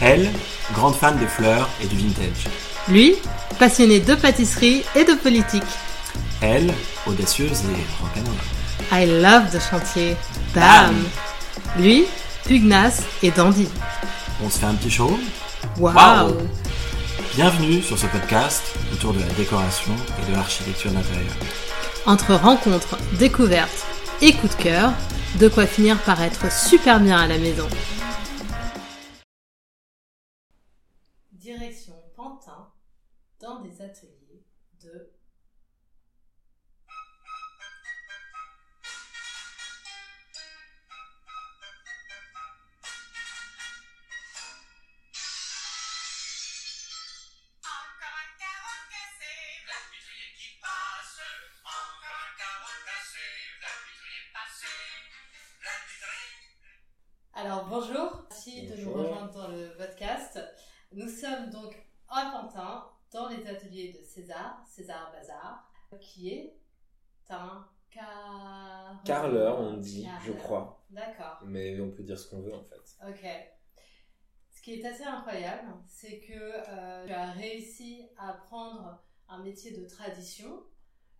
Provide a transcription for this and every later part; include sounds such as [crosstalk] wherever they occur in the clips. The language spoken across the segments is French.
Elle, grande fan de fleurs et du vintage. Lui, passionné de pâtisserie et de politique. Elle, audacieuse et rock'n'roll. I love de chantier. Bam Lui, pugnace et dandy. On se fait un petit show? Waouh Bienvenue sur ce podcast autour de la décoration et de l'architecture d'intérieur. Entre rencontres, découvertes et coups de cœur, de quoi finir par être super bien à la maison. Passé. La vitrier. Alors bonjour, merci de nous rejoindre dans le podcast. Nous sommes donc à Pantin, dans les ateliers de César, César Bazar, qui est un car... Carleur, on dit, je crois. D'accord, Mais on peut dire ce qu'on veut en fait. ok. Ce qui est assez incroyable, c'est que euh, tu as réussi à prendre un métier de tradition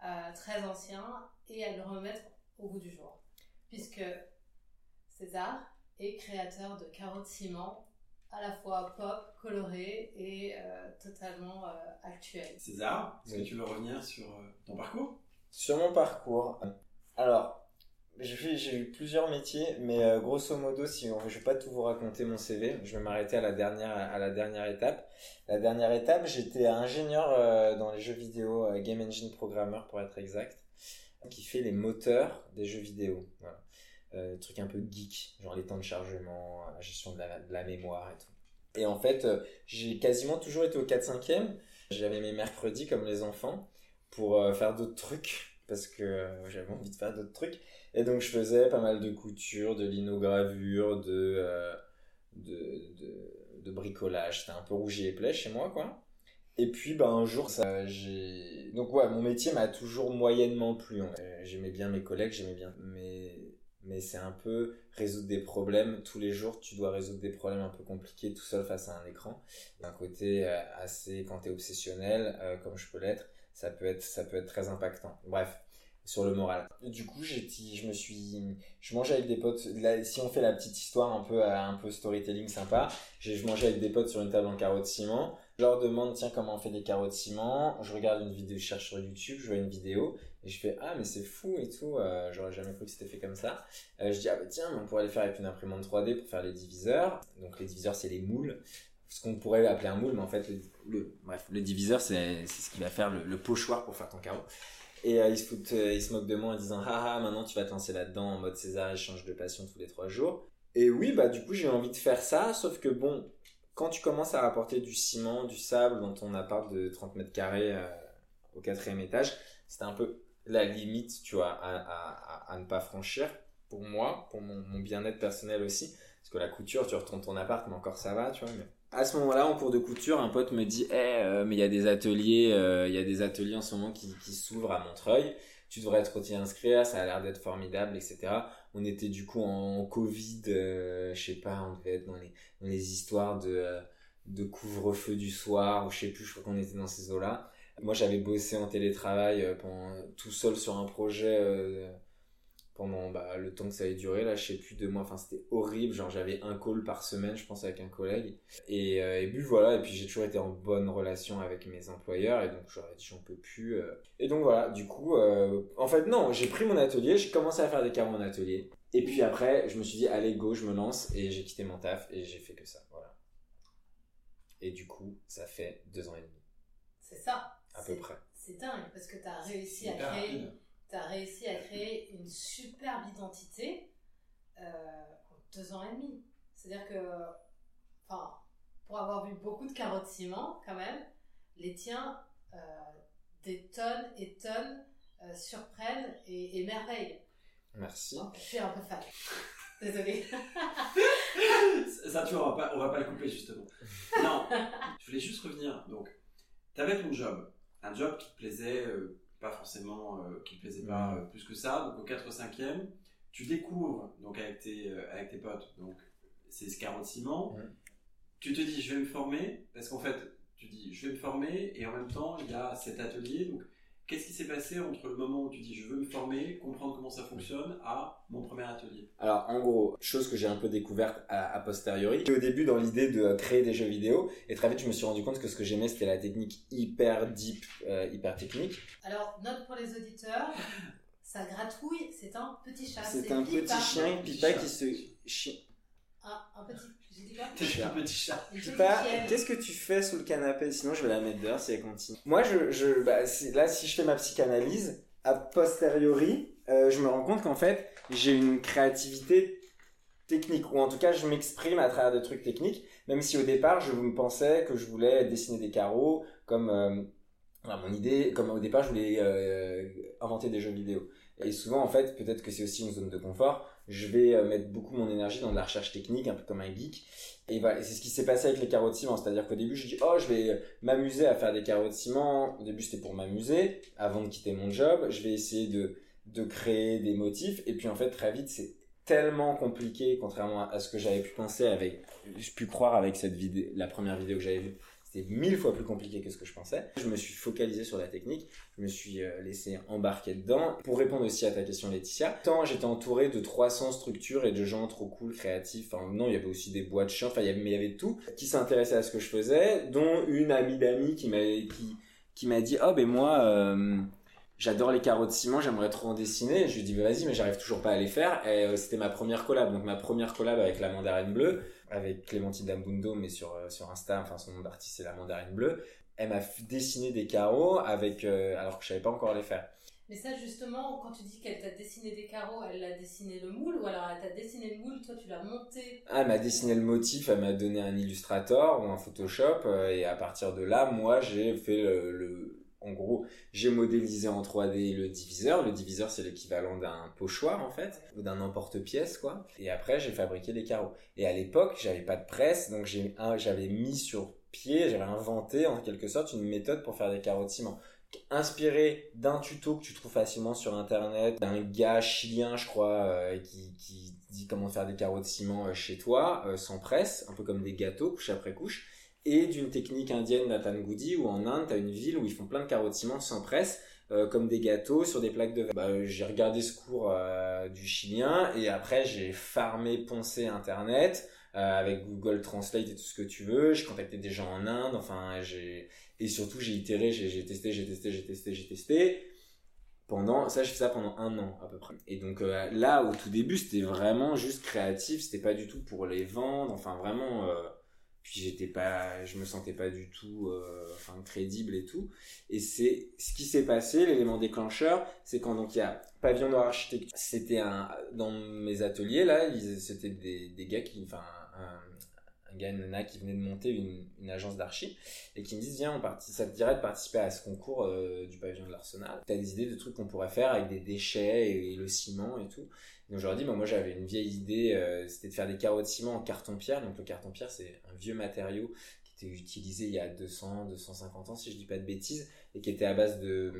euh, très ancien et à le remettre au goût du jour. Puisque César est créateur de carreaux de ciment à la fois pop, coloré et euh, totalement euh, actuel. César, est-ce Oui. que tu veux revenir sur euh, ton parcours? Sur mon parcours, alors, j'ai eu plusieurs métiers, mais euh, grosso modo, si on, je vais pas tout vous raconter mon CV, je vais m'arrêter à la dernière à la dernière étape. La dernière étape, j'étais ingénieur euh, dans les jeux vidéo, euh, game engine programmeur pour être exact, qui fait les moteurs des jeux vidéo. Voilà. Euh, truc un peu geek, genre les temps de chargement, la gestion de la, mémoire et tout. Et en fait, euh, j'ai quasiment toujours été au 4-5e. J'avais mes mercredis comme les enfants pour euh, faire d'autres trucs parce que euh, j'avais envie de faire d'autres trucs. Et donc je faisais pas mal de couture, de linogravure, de, euh, de, de, bricolage. C'était un peu rouge et plaies chez moi, quoi. Et puis bah, un jour, ça, j'ai... Donc ouais, mon métier m'a toujours moyennement plu. Euh, J'aimais bien mes collègues, j'aimais bien... Mais, mais c'est un peu résoudre des problèmes. Tous les jours, tu dois résoudre des problèmes un peu compliqués tout seul face à un écran. D'un côté euh, assez, quand t'es obsessionnel, euh, comme je peux l'être, ça peut être ça peut être très impactant. Bref sur le moral. Du coup je me suis je mangeais avec des potes. Si on fait la petite histoire un peu euh, un peu storytelling sympa je mangeais avec des potes sur une table en de ciment. Je leur demande tiens comment on fait des de ciment? Je regarde une vidéo je cherche sur YouTube je vois une vidéo et je fais ah mais c'est fou et tout euh, j'aurais jamais cru que c'était fait comme ça Euh, je dis ah bah tiens mais on pourrait le faire avec une imprimante 3D pour faire les diviseurs donc les diviseurs c'est les moules ce qu'on pourrait appeler un moule, mais en fait, le, le- bref, le diviseur, c'est ce qui va faire le, pochoir pour faire ton carreau. Et euh, ils, se foutent, euh, ils se moquent de moi en disant Ah ah, maintenant tu vas te lancer là-dedans en mode César, échange de passion tous les trois jours. Et oui, bah du coup, j'ai envie de faire ça, sauf que bon, quand tu commences à rapporter du ciment, du sable dans ton appart de 30 mètres carrés au quatrième étage, c'était un peu la limite, tu vois, à, ne pas franchir pour moi, pour mon, bien-être personnel aussi. Parce que la couture, tu retournes ton appart, mais encore ça va, tu vois. À ce moment-là, en cours de couture, un pote me dit Eh, euh, mais il y a des ateliers, euh, il y a des ateliers en ce moment qui, s'ouvrent à Montreuil. Tu devrais trop t'y inscrire, ça a l'air d'être formidable, etc. On était du coup en Covid, euh, je sais pas, on devait être dans les, dans les histoires de, euh, de couvre-feu du soir, ou je sais plus, je crois qu'on était dans ces eaux-là. Moi, j'avais bossé en télétravail euh, tout seul sur un projet euh, pendant bah, le temps que ça allait durer, là, je sais plus, deux mois. Enfin, c'était horrible. Genre, j'avais un call par semaine, je pense, avec un collègue. Et, euh, puis voilà, et puis j'ai toujours été en bonne relation avec mes employeurs, et donc j'aurais dit, j'en peux plus. Et donc voilà, du coup, en fait, non, j'ai pris mon atelier, j'ai commencé à faire des carreaux en atelier. Et puis après, je me suis dit, allez, go, je me lance, et j'ai quitté mon taf, et j'ai fait que ça, voilà. Et du coup, ça fait deux ans et demi, C'est ça. À peu C'est- près. C'est dingue parce que tu as réussi à créer as réussi à créer une superbe identité euh, en deux ans et demi. C'est-à-dire que, enfin, pour avoir vu beaucoup de de ciment, quand même, les tiens, euh, des tonnes et tonnes, euh, surprennent et émerveillent. Merci. Donc, je suis un peu fan. Désolée. [laughs] Ça, tu vois, on va pas, on va pas le couper justement. Non, je voulais juste revenir. Donc, tu avais ton job, un job qui te plaisait euh, pas forcément, euh, qui te plaisait pas euh, plus que ça. Donc, au 4 5e, tu découvres donc avec tes, avec tes potes donc ces carreaux de ciment. Mhm. tu te dis je vais me former, parce qu'en fait, tu dis je vais me former, et en même temps, il y a cet atelier. Donc, qu'est-ce qui s'est passé entre le moment où tu dis je veux me former, comprendre comment ça fonctionne, à mon premier atelier? Alors, en gros, chose que j'ai un peu découverte à, a posteriori. Au début, dans l'idée de créer des jeux vidéo, et très vite, je me suis rendu compte que ce que j'aimais, c'était la technique hyper deep, euh, hyper technique. Alors, note pour les auditeurs, ça gratouille, c'est un petit chat. C'est un Pipa. petit chien, Pipa, qui se chie. Ah, un petit. Une petite Pipa, chienne. qu'est-ce que tu fais sous le canapé? Sinon, je vais la mettre dehors si elle continue. Moi, je, je, bah, là, si je fais ma psychanalyse, a posteriori, euh, je me rends compte qu'en fait, j'ai une créativité technique, ou en tout cas, je m'exprime à travers des trucs techniques, même si au départ, je me pensais que je voulais dessiner des carreaux, comme euh, mon idée, comme au départ, je voulais euh, inventer des jeux vidéo. Et souvent, en fait, peut-être que c'est aussi une zone de confort, je vais euh, mettre beaucoup mon énergie dans de la recherche technique, un peu comme un geek. Et voilà, c'est ce qui s'est passé avec les carreaux de ciment. C'est-à-dire qu'au début, je dis, oh, je vais m'amuser à faire des carreaux de ciment. Au début, c'était pour m'amuser, avant de quitter mon job. Je vais essayer de, de créer des motifs. Et puis, en fait, très vite, c'est tellement compliqué, contrairement à ce que j'avais pu penser avec, j'ai pu croire avec cette vidéo, la première vidéo que j'avais vue. Mille fois plus compliqué que ce que je pensais. Je me suis focalisé sur la technique. Je me suis euh, laissé embarquer dedans. Pour répondre aussi à ta question, Laetitia, tant j'étais entouré de 300 structures et de gens trop cool, créatifs. Enfin, non, il y avait aussi des boîtes chiants. Enfin, il y avait, mais il y avait tout qui s'intéressaient à ce que je faisais, dont une amie d'amis qui m'a, qui, dit, oh, ben moi, euh, j'adore les carreaux de ciment, j'aimerais trop en dessiner. Je lui dis, bah, vas-y, mais j'arrive toujours pas à les faire. Et euh, c'était ma première collab. Donc, ma première collab avec la mandarine bleue, avec Clémentine Dambundo, mais sur, euh, sur Insta, enfin, son nom d'artiste, c'est la mandarine bleue. Elle m'a dessiné des carreaux avec, euh, alors que je savais pas encore les faire. Mais ça, justement, quand tu dis qu'elle t'a dessiné des carreaux, elle a dessiné le moule, ou alors elle t'a dessiné le moule, toi tu l'as monté? Ah, elle m'a dessiné le motif, elle m'a donné un Illustrator ou un Photoshop, euh, et à partir de là, moi, j'ai fait le, le- en gros, j'ai modélisé en 3D le diviseur. Le diviseur, c'est l'équivalent d'un pochoir, en fait, ou d'un emporte-pièce, quoi. Et après, j'ai fabriqué les carreaux. Et à l'époque, j'avais pas de presse, donc j'avais mis sur pied, j'avais inventé, en quelque sorte, une méthode pour faire des carreaux de ciment. Inspiré d'un tuto que tu trouves facilement sur internet, d'un gars chilien, je crois, euh, qui, qui dit comment faire des carreaux de ciment euh, chez toi, euh, sans presse, un peu comme des gâteaux, couche après couche, et d'une technique indienne Nathan Goody, où en Inde, tu as une ville où ils font plein de ciment sans presse, euh, comme des gâteaux sur des plaques de verre. Bah, j'ai regardé ce cours euh, du chilien, et après j'ai farmé, poncé internet, euh, avec Google Translate et tout ce que tu veux. J'ai contacté des gens en Inde, enfin, j'ai et surtout j'ai itéré, j'ai testé, j'ai testé, j'ai testé, j'ai testé. Pendant ça, j'ai fait ça pendant un an à peu près. Et donc là, au tout début, c'était vraiment juste créatif, c'était pas du tout pour les vendre, enfin vraiment. Puis j'étais pas, je me sentais pas du tout, euh, crédible et tout. Et c'est ce qui s'est passé, l'élément déclencheur, c'est quand donc il y a Pavillon Noir Architecture. C'était un dans mes ateliers là, c'était des, des gars qui, enfin un, un gars, une nana qui venait de monter une, une agence d'archi et qui me disent viens on parti, ça te dirait de participer à ce concours euh, du pavillon de l'Arsenal t'as des idées de trucs qu'on pourrait faire avec des déchets et, le ciment et tout donc je bah, moi j'avais une vieille idée euh, c'était de faire des carreaux de ciment en carton pierre donc le carton pierre c'est un vieux matériau qui était utilisé il y a 200 250 ans si je dis pas de bêtises et qui était à base de,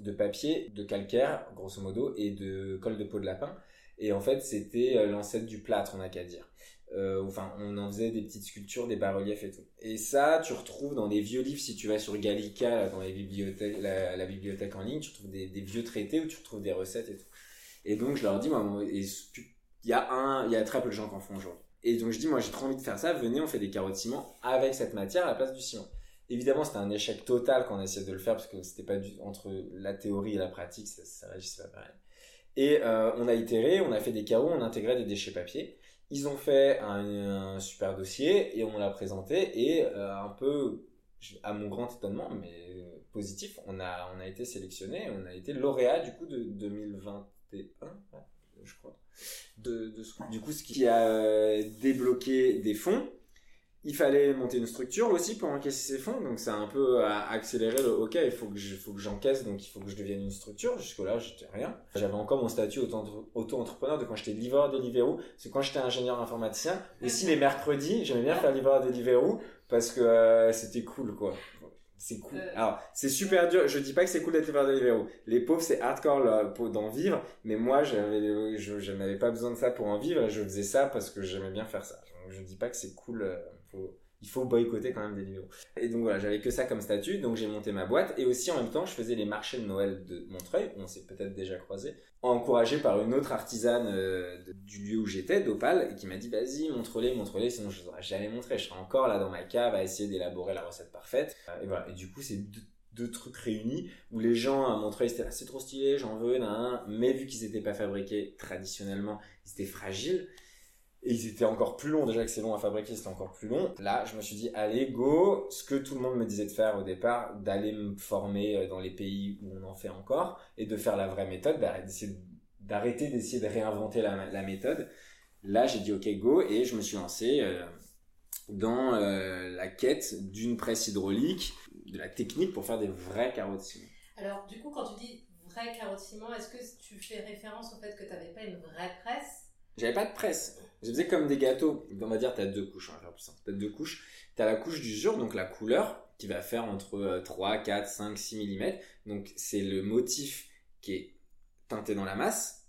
de papier de calcaire grosso modo et de colle de peau de lapin et en fait c'était euh, l'ancêtre du plâtre on n'a qu'à dire euh, enfin, on en faisait des petites sculptures, des bas-reliefs et tout. Et ça, tu retrouves dans des vieux livres, si tu vas sur Gallica, dans la, bibliothèque en ligne, tu retrouves des vieux traités où tu retrouves des recettes et tout. Et donc, je leur dis, il y a y a très peu de gens qui en font aujourd'hui. Et donc, je dis, moi, j'ai trop envie de faire ça, venez, on fait des carreaux de ciment avec cette matière à la place du ciment. Évidemment, c'était un échec total quand on essayait de le faire parce que c'était pas du, entre la théorie et la pratique, ça, ça réagissait pas pareil. Et euh, on a itéré, on a fait des carreaux, on intégrait des déchets papier. Ils ont fait un, super dossier et on l'a présenté et euh, un peu, à mon grand étonnement, mais positif, on a, on a été sélectionné, on a été lauréat du coup de 2021, ouais, je crois. De, de ce- du coup, ce qui a euh, débloqué des fonds. Il fallait monter une structure aussi pour encaisser ces fonds, donc ça a un peu euh, accéléré le OK, il faut que je- faut que j'encaisse, donc il faut que je devienne une structure. Jusque-là, j'étais rien. J'avais encore mon statut auto- auto-entrepreneur de quand j'étais livreur Deliveroo, parce que quand j'étais ingénieur informaticien, aussi les mercredis, j'aimais bien faire livreur Deliveroo parce que euh, c'était cool quoi. C'est cool. Euh. Alors, c'est super dur. Je dis pas que c'est cool d'être livreur Deliveroo. Les pauvres, c'est hardcore là, pour d'en vivre. Mais moi, j'avais, je, je n'avais pas besoin de ça pour en vivre. Et je faisais ça parce que j'aimais bien faire ça. Donc, je dis pas que c'est cool. euh, faut, il faut boycotter quand même des libéraux. Et donc voilà, j'avais que ça comme statut, donc j'ai monté ma boîte. Et aussi en même temps, je faisais les marchés de Noël de Montreuil, on s'est peut-être déjà croisés, encouragé par une autre artisane euh, du lieu où j'étais, d'Opal, et qui m'a dit vas-y, montre-les, montre-les, sinon je ne jamais montré. Je serais encore là dans ma cave à essayer d'élaborer la recette parfaite. Euh, Et voilà, et du coup, c'est deux, trucs réunis où les gens à Montreuil c'était là, c'est trop stylé, j'en veux, nan. mais vu qu'ils n'étaient pas fabriqués traditionnellement, ils étaient fragiles. Et ils étaient encore plus longs, déjà que c'est long à fabriquer, c'était encore plus long. Là, je me suis dit, allez, go, ce que tout le monde me disait de faire au départ, d'aller me former euh, dans les pays où on en fait encore, et de faire la vraie méthode, d'arrêter d'essayer- d'arrêter d'essayer de réinventer la, méthode. Là, j'ai dit, ok, go, et je me suis lancé euh, dans euh, la quête d'une presse hydraulique, de la technique pour faire des vrais carreaux de ciment. Alors, du coup, quand tu dis vrai carreau de ciment, est-ce que tu fais référence au fait que tu n'avais pas une vraie presse? J'avais pas de presse. Je faisais comme des gâteaux. On va dire, t'as deux couches, on va plus simple. T'as deux couches. T'as la couche d'usure, donc la couleur, qui va faire entre euh, 3, 4, 5, 6 mm. Donc c'est le motif qui est teinté dans la masse.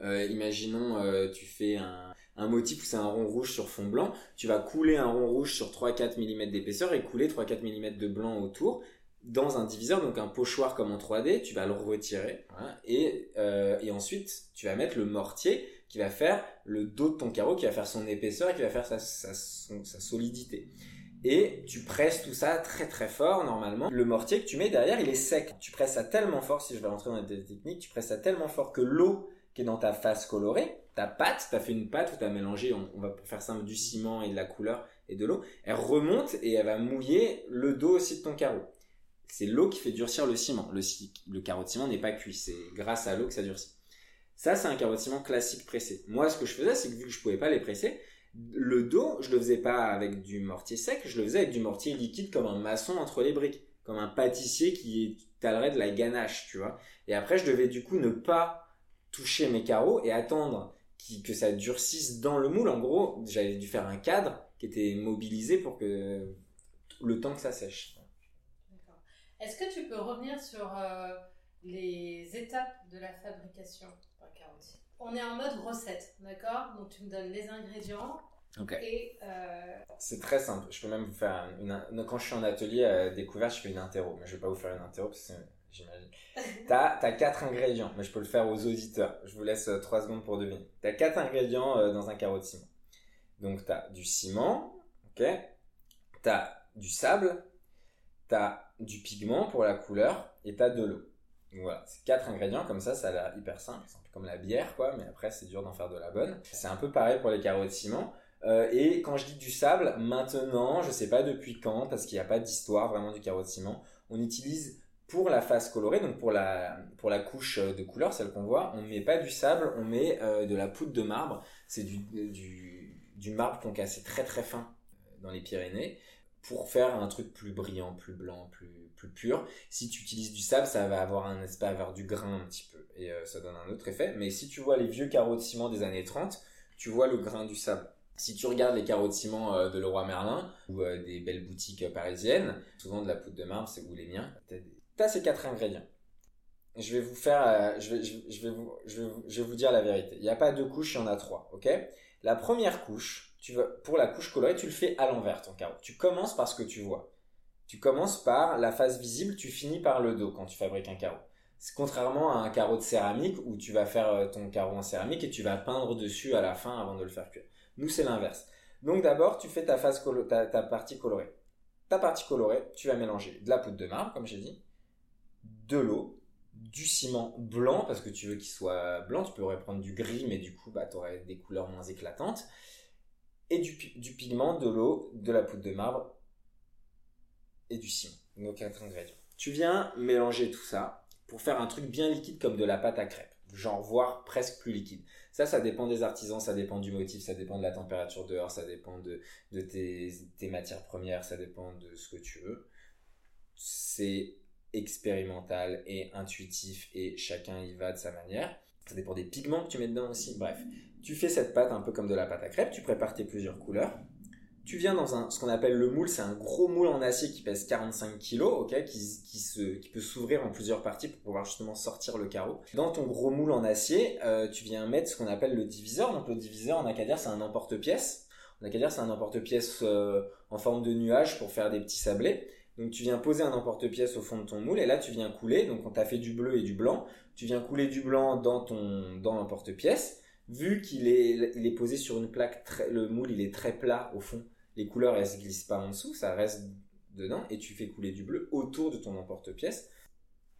Euh, imaginons, euh, tu fais un, un motif où c'est un rond rouge sur fond blanc. Tu vas couler un rond rouge sur 3-4 mm d'épaisseur et couler 3-4 mm de blanc autour dans un diviseur, donc un pochoir comme en 3D, tu vas le retirer, voilà, et, euh, et ensuite tu vas mettre le mortier qui va faire le dos de ton carreau, qui va faire son épaisseur et qui va faire sa, solidité. Et tu presses tout ça très très fort normalement. Le mortier que tu mets derrière, il est sec. Tu presses ça tellement fort, si je vais rentrer dans les techniques, tu presses ça tellement fort que l'eau qui est dans ta face colorée, ta pâte, tu as fait une pâte où tu as mélangé, on, va faire simple, du ciment et de la couleur et de l'eau, elle remonte et elle va mouiller le dos aussi de ton carreau. C'est l'eau qui fait durcir le ciment. Le, le carreau de ciment n'est pas cuit, c'est grâce à l'eau que ça durcit. Ça, c'est un carreau classique pressé. Moi, ce que je faisais, c'est que vu que je pouvais pas les presser, le dos, je le faisais pas avec du mortier sec, je le faisais avec du mortier liquide comme un maçon entre les briques, comme un pâtissier qui étalerait de la ganache, tu vois. Et après, je devais du coup ne pas toucher mes carreaux et attendre que ça durcisse dans le moule. En gros, j'avais dû faire un cadre qui était mobilisé pour que le temps que ça sèche. Est-ce que tu peux revenir sur euh, les étapes de la fabrication d'un carreau de ciment On est en mode recette, d'accord? Donc tu me donnes les ingrédients et euh, C'est très simple. Je peux même vous faire une, une- quand je suis en atelier euh, découverte, je fais une interro. Mais je vais pas vous faire une interro parce que j'imagine. [laughs] T'as as quatre ingrédients, mais je peux le faire aux auditeurs. Je vous laisse euh, trois secondes pour deviner. T'as quatre ingrédients dans un carreau de ciment. Donc t'as du ciment, ok? T'as du sable, t'as du pigment pour la couleur et t'as de l'eau. Donc voilà, c'est quatre ingrédients comme ça, ça a l'air hyper simple, c'est un peu comme la bière quoi, mais après c'est dur d'en faire de la bonne. C'est un peu pareil pour les carreaux de ciment. Euh, et quand je dis du sable, maintenant, je sais pas depuis quand, parce qu'il n'y a pas d'histoire vraiment du carreau de ciment, on utilise pour la face colorée, donc pour la, pour la couche de couleur, celle qu'on voit, on ne met pas du sable, on met euh, de la poudre de marbre. C'est du, du, du marbre qu'on cassait très très fin euh, dans les Pyrénées pour faire un truc plus brillant, plus blanc, plus, plus pur. Si tu utilises du sable, ça va avoir un aspect, avoir du grain un petit peu, et euh, ça donne un autre effet. Mais si tu vois les vieux carreaux de ciment des années 30, tu vois le grain du sable. Si tu regardes les carreaux de ciment euh, de Leroy Merlin ou euh, des belles boutiques euh, parisiennes, souvent de la poudre de marbre, c'est ou les miens, t'as ces quatre ingrédients. Je vais vous faire, je, vais, je, vais vous, je, vais je vais vous dire la vérité. Il n'y a pas deux couches, il y en a trois, ok? La première couche, pour la couche colorée, tu le fais à l'envers ton carreau. Tu commences par ce que tu vois. Tu commences par la face visible, tu finis par le dos quand tu fabriques un carreau. C'est contrairement à un carreau de céramique où tu vas faire euh, ton carreau en céramique et tu vas peindre dessus à la fin avant de le faire cuire. Nous, c'est l'inverse. Donc d'abord, tu fais ta, face ta partie colorée. Ta partie colorée, tu vas mélanger de la poudre de marbre, comme j'ai dit, de l'eau, du ciment blanc, parce que tu veux qu'il soit blanc, tu pourrais prendre du gris, mais du coup, bah, tu aurais des couleurs moins éclatantes, et du, pi- du pigment, de l'eau, de la poudre de marbre et du ciment. Nos quatre ingrédients. Tu viens mélanger tout ça pour faire un truc bien liquide comme de la pâte à crêpes, genre voire presque plus liquide. Ça, ça dépend des artisans, ça dépend du motif, ça dépend de la température dehors, ça dépend de, de tes, tes matières premières, ça dépend de ce que tu veux. C'est expérimental et intuitif et chacun y va de sa manière. Ça dépend des pigments que tu mets dedans aussi. Bref, tu fais cette pâte un peu comme de la pâte à crêpes, tu prépares tes plusieurs couleurs. Tu viens dans un, ce qu'on appelle le moule, c'est un gros moule en acier qui pèse 45 kg, ok, qui, qui, se, qui peut s'ouvrir en plusieurs parties pour pouvoir justement sortir le carreau. Dans ton gros moule en acier, euh, tu viens mettre ce qu'on appelle le diviseur. Donc le diviseur en acadien, c'est un emporte-pièce. On a qu'à dire c'est un emporte-pièce euh, en forme de nuage pour faire des petits sablés. Donc tu viens poser un emporte-pièce au fond de ton moule et là tu viens couler. Donc on t'a fait du bleu et du blanc. Tu viens couler du blanc dans ton dans l'emporte-pièce. Vu qu'il est posé sur une plaque, le moule il est très plat au fond. Les couleurs elles se glissent pas en dessous, ça reste dedans et tu fais couler du bleu autour de ton emporte-pièce.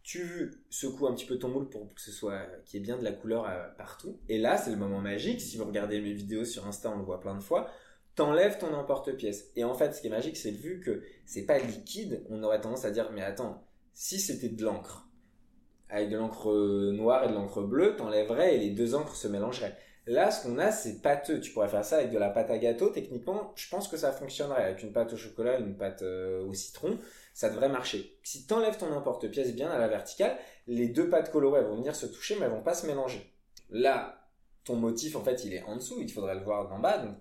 Tu secoues un petit peu ton moule pour que ce soit qu'il y ait bien de la couleur euh, partout. Et là, c'est le moment magique. Si vous regardez mes vidéos sur Insta, on le voit plein de fois. T'enlèves ton emporte-pièce. Et en fait, ce qui est magique, c'est vu que c'est pas liquide, on aurait tendance à dire mais attends, si c'était de l'encre avec de l'encre noire et de l'encre bleue, t'enlèverais et les deux encres se mélangeraient. Là, ce qu'on a, c'est pâteux. Tu pourrais faire ça avec de la pâte à gâteau. Techniquement, je pense que ça fonctionnerait avec une pâte au chocolat, une pâte euh, au citron. Ça devrait marcher. Si tu enlèves ton emporte-pièce bien à la verticale, les deux pâtes colorées vont venir se toucher, mais elles vont pas se mélanger. Là, ton motif, en fait, il est en dessous. Il faudrait le voir d'en bas. Donc,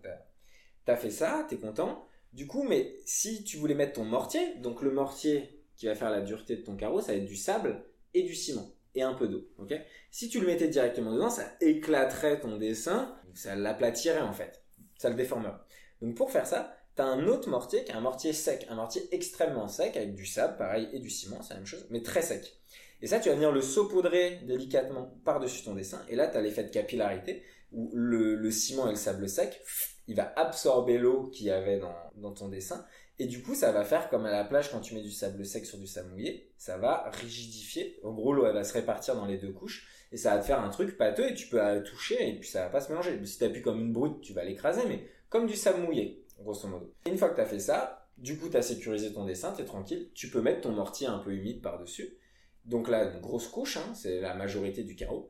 t'as as fait ça, t'es content. Du coup, mais si tu voulais mettre ton mortier, donc le mortier qui va faire la dureté de ton carreau, ça va être du sable et du ciment et un peu d'eau. ok? Si tu le mettais directement dedans, ça éclaterait ton dessin, ça l'aplatirait en fait, ça le déformerait. Donc pour faire ça, tu as un autre mortier qui est un mortier sec, un mortier extrêmement sec avec du sable, pareil, et du ciment, c'est la même chose, mais très sec. Et ça, tu vas venir le saupoudrer délicatement par-dessus ton dessin, et là, tu as l'effet de capillarité, où le, ciment et le sable sec, il va absorber l'eau qu'il y avait dans ton dessin, et du coup, ça va faire comme à la plage quand tu mets du sable sec sur du sable mouillé, ça va rigidifier. En gros, l'eau elle va se répartir dans les deux couches et ça va te faire un truc pâteux et tu peux toucher et puis ça va pas se mélanger. Si tu appuies comme une brute, tu vas l'écraser, mais comme du sable mouillé, grosso modo. Et une fois que tu as fait ça, du coup, tu as sécurisé ton dessin, tu es tranquille, tu peux mettre ton mortier un peu humide par-dessus. Donc là, une grosse couche, hein, c'est la majorité du carreau.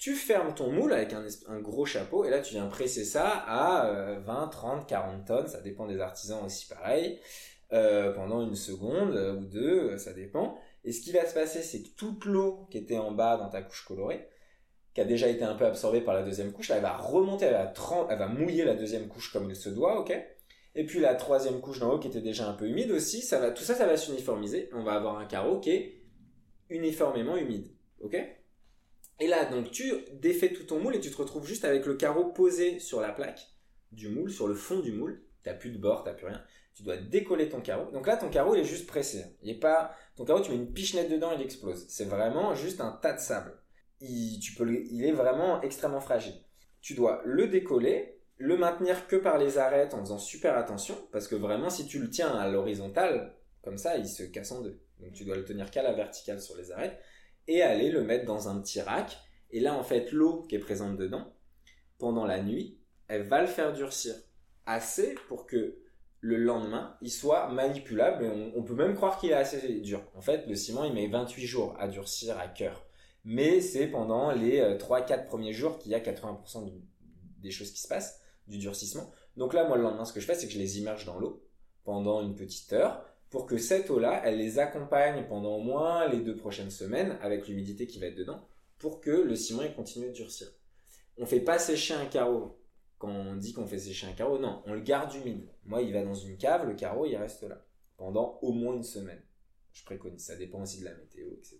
Tu fermes ton moule avec un, gros chapeau et là tu viens presser ça à 20, 30, 40 tonnes, ça dépend des artisans aussi pareil, euh, pendant une seconde euh, ou deux, euh, ça dépend. Et ce qui va se passer, c'est que toute l'eau qui était en bas dans ta couche colorée, qui a déjà été un peu absorbée par la deuxième couche, elle va remonter, elle va, elle va mouiller la deuxième couche comme il se doit, ok? Et puis la troisième couche d'en haut qui était déjà un peu humide aussi, ça va, tout ça, ça va s'uniformiser. On va avoir un carreau qui est uniformément humide, ok? Et là, donc, tu défais tout ton moule et tu te retrouves juste avec le carreau posé sur la plaque du moule, sur le fond du moule. T'as plus de bord, t'as plus rien. Tu dois décoller ton carreau. Donc là, ton carreau, il est juste pressé. Il est pas, ton carreau, tu mets une pichenette dedans, il explose. C'est vraiment juste un tas de sable. Il, tu peux, il est vraiment extrêmement fragile. Tu dois le décoller, le maintenir que par les arêtes en faisant super attention, parce que vraiment, si tu le tiens à l'horizontale, comme ça, il se casse en deux. Donc tu dois le tenir qu'à la verticale sur les arêtes et aller le mettre dans un petit rack. Et là, en fait, l'eau qui est présente dedans, pendant la nuit, elle va le faire durcir assez pour que le lendemain, il soit manipulable. On, peut même croire qu'il est assez dur. En fait, le ciment, il met 28 jours à durcir à cœur. Mais c'est pendant les 3-4 euh, premiers jours qu'il y a 80% des choses qui se passent, du durcissement. Donc là, moi, le lendemain, ce que je fais, c'est que je les immerge dans l'eau pendant une petite heure pour que cette eau-là, elle les accompagne pendant au moins les deux prochaines semaines avec l'humidité qui va être dedans pour que le ciment il continue de durcir. On fait pas sécher un carreau quand on dit qu'on fait sécher un carreau, non, on le garde humide. Moi, il va dans une cave, le carreau, il reste là pendant au moins une semaine. Je préconise, ça dépend aussi de la météo, etc.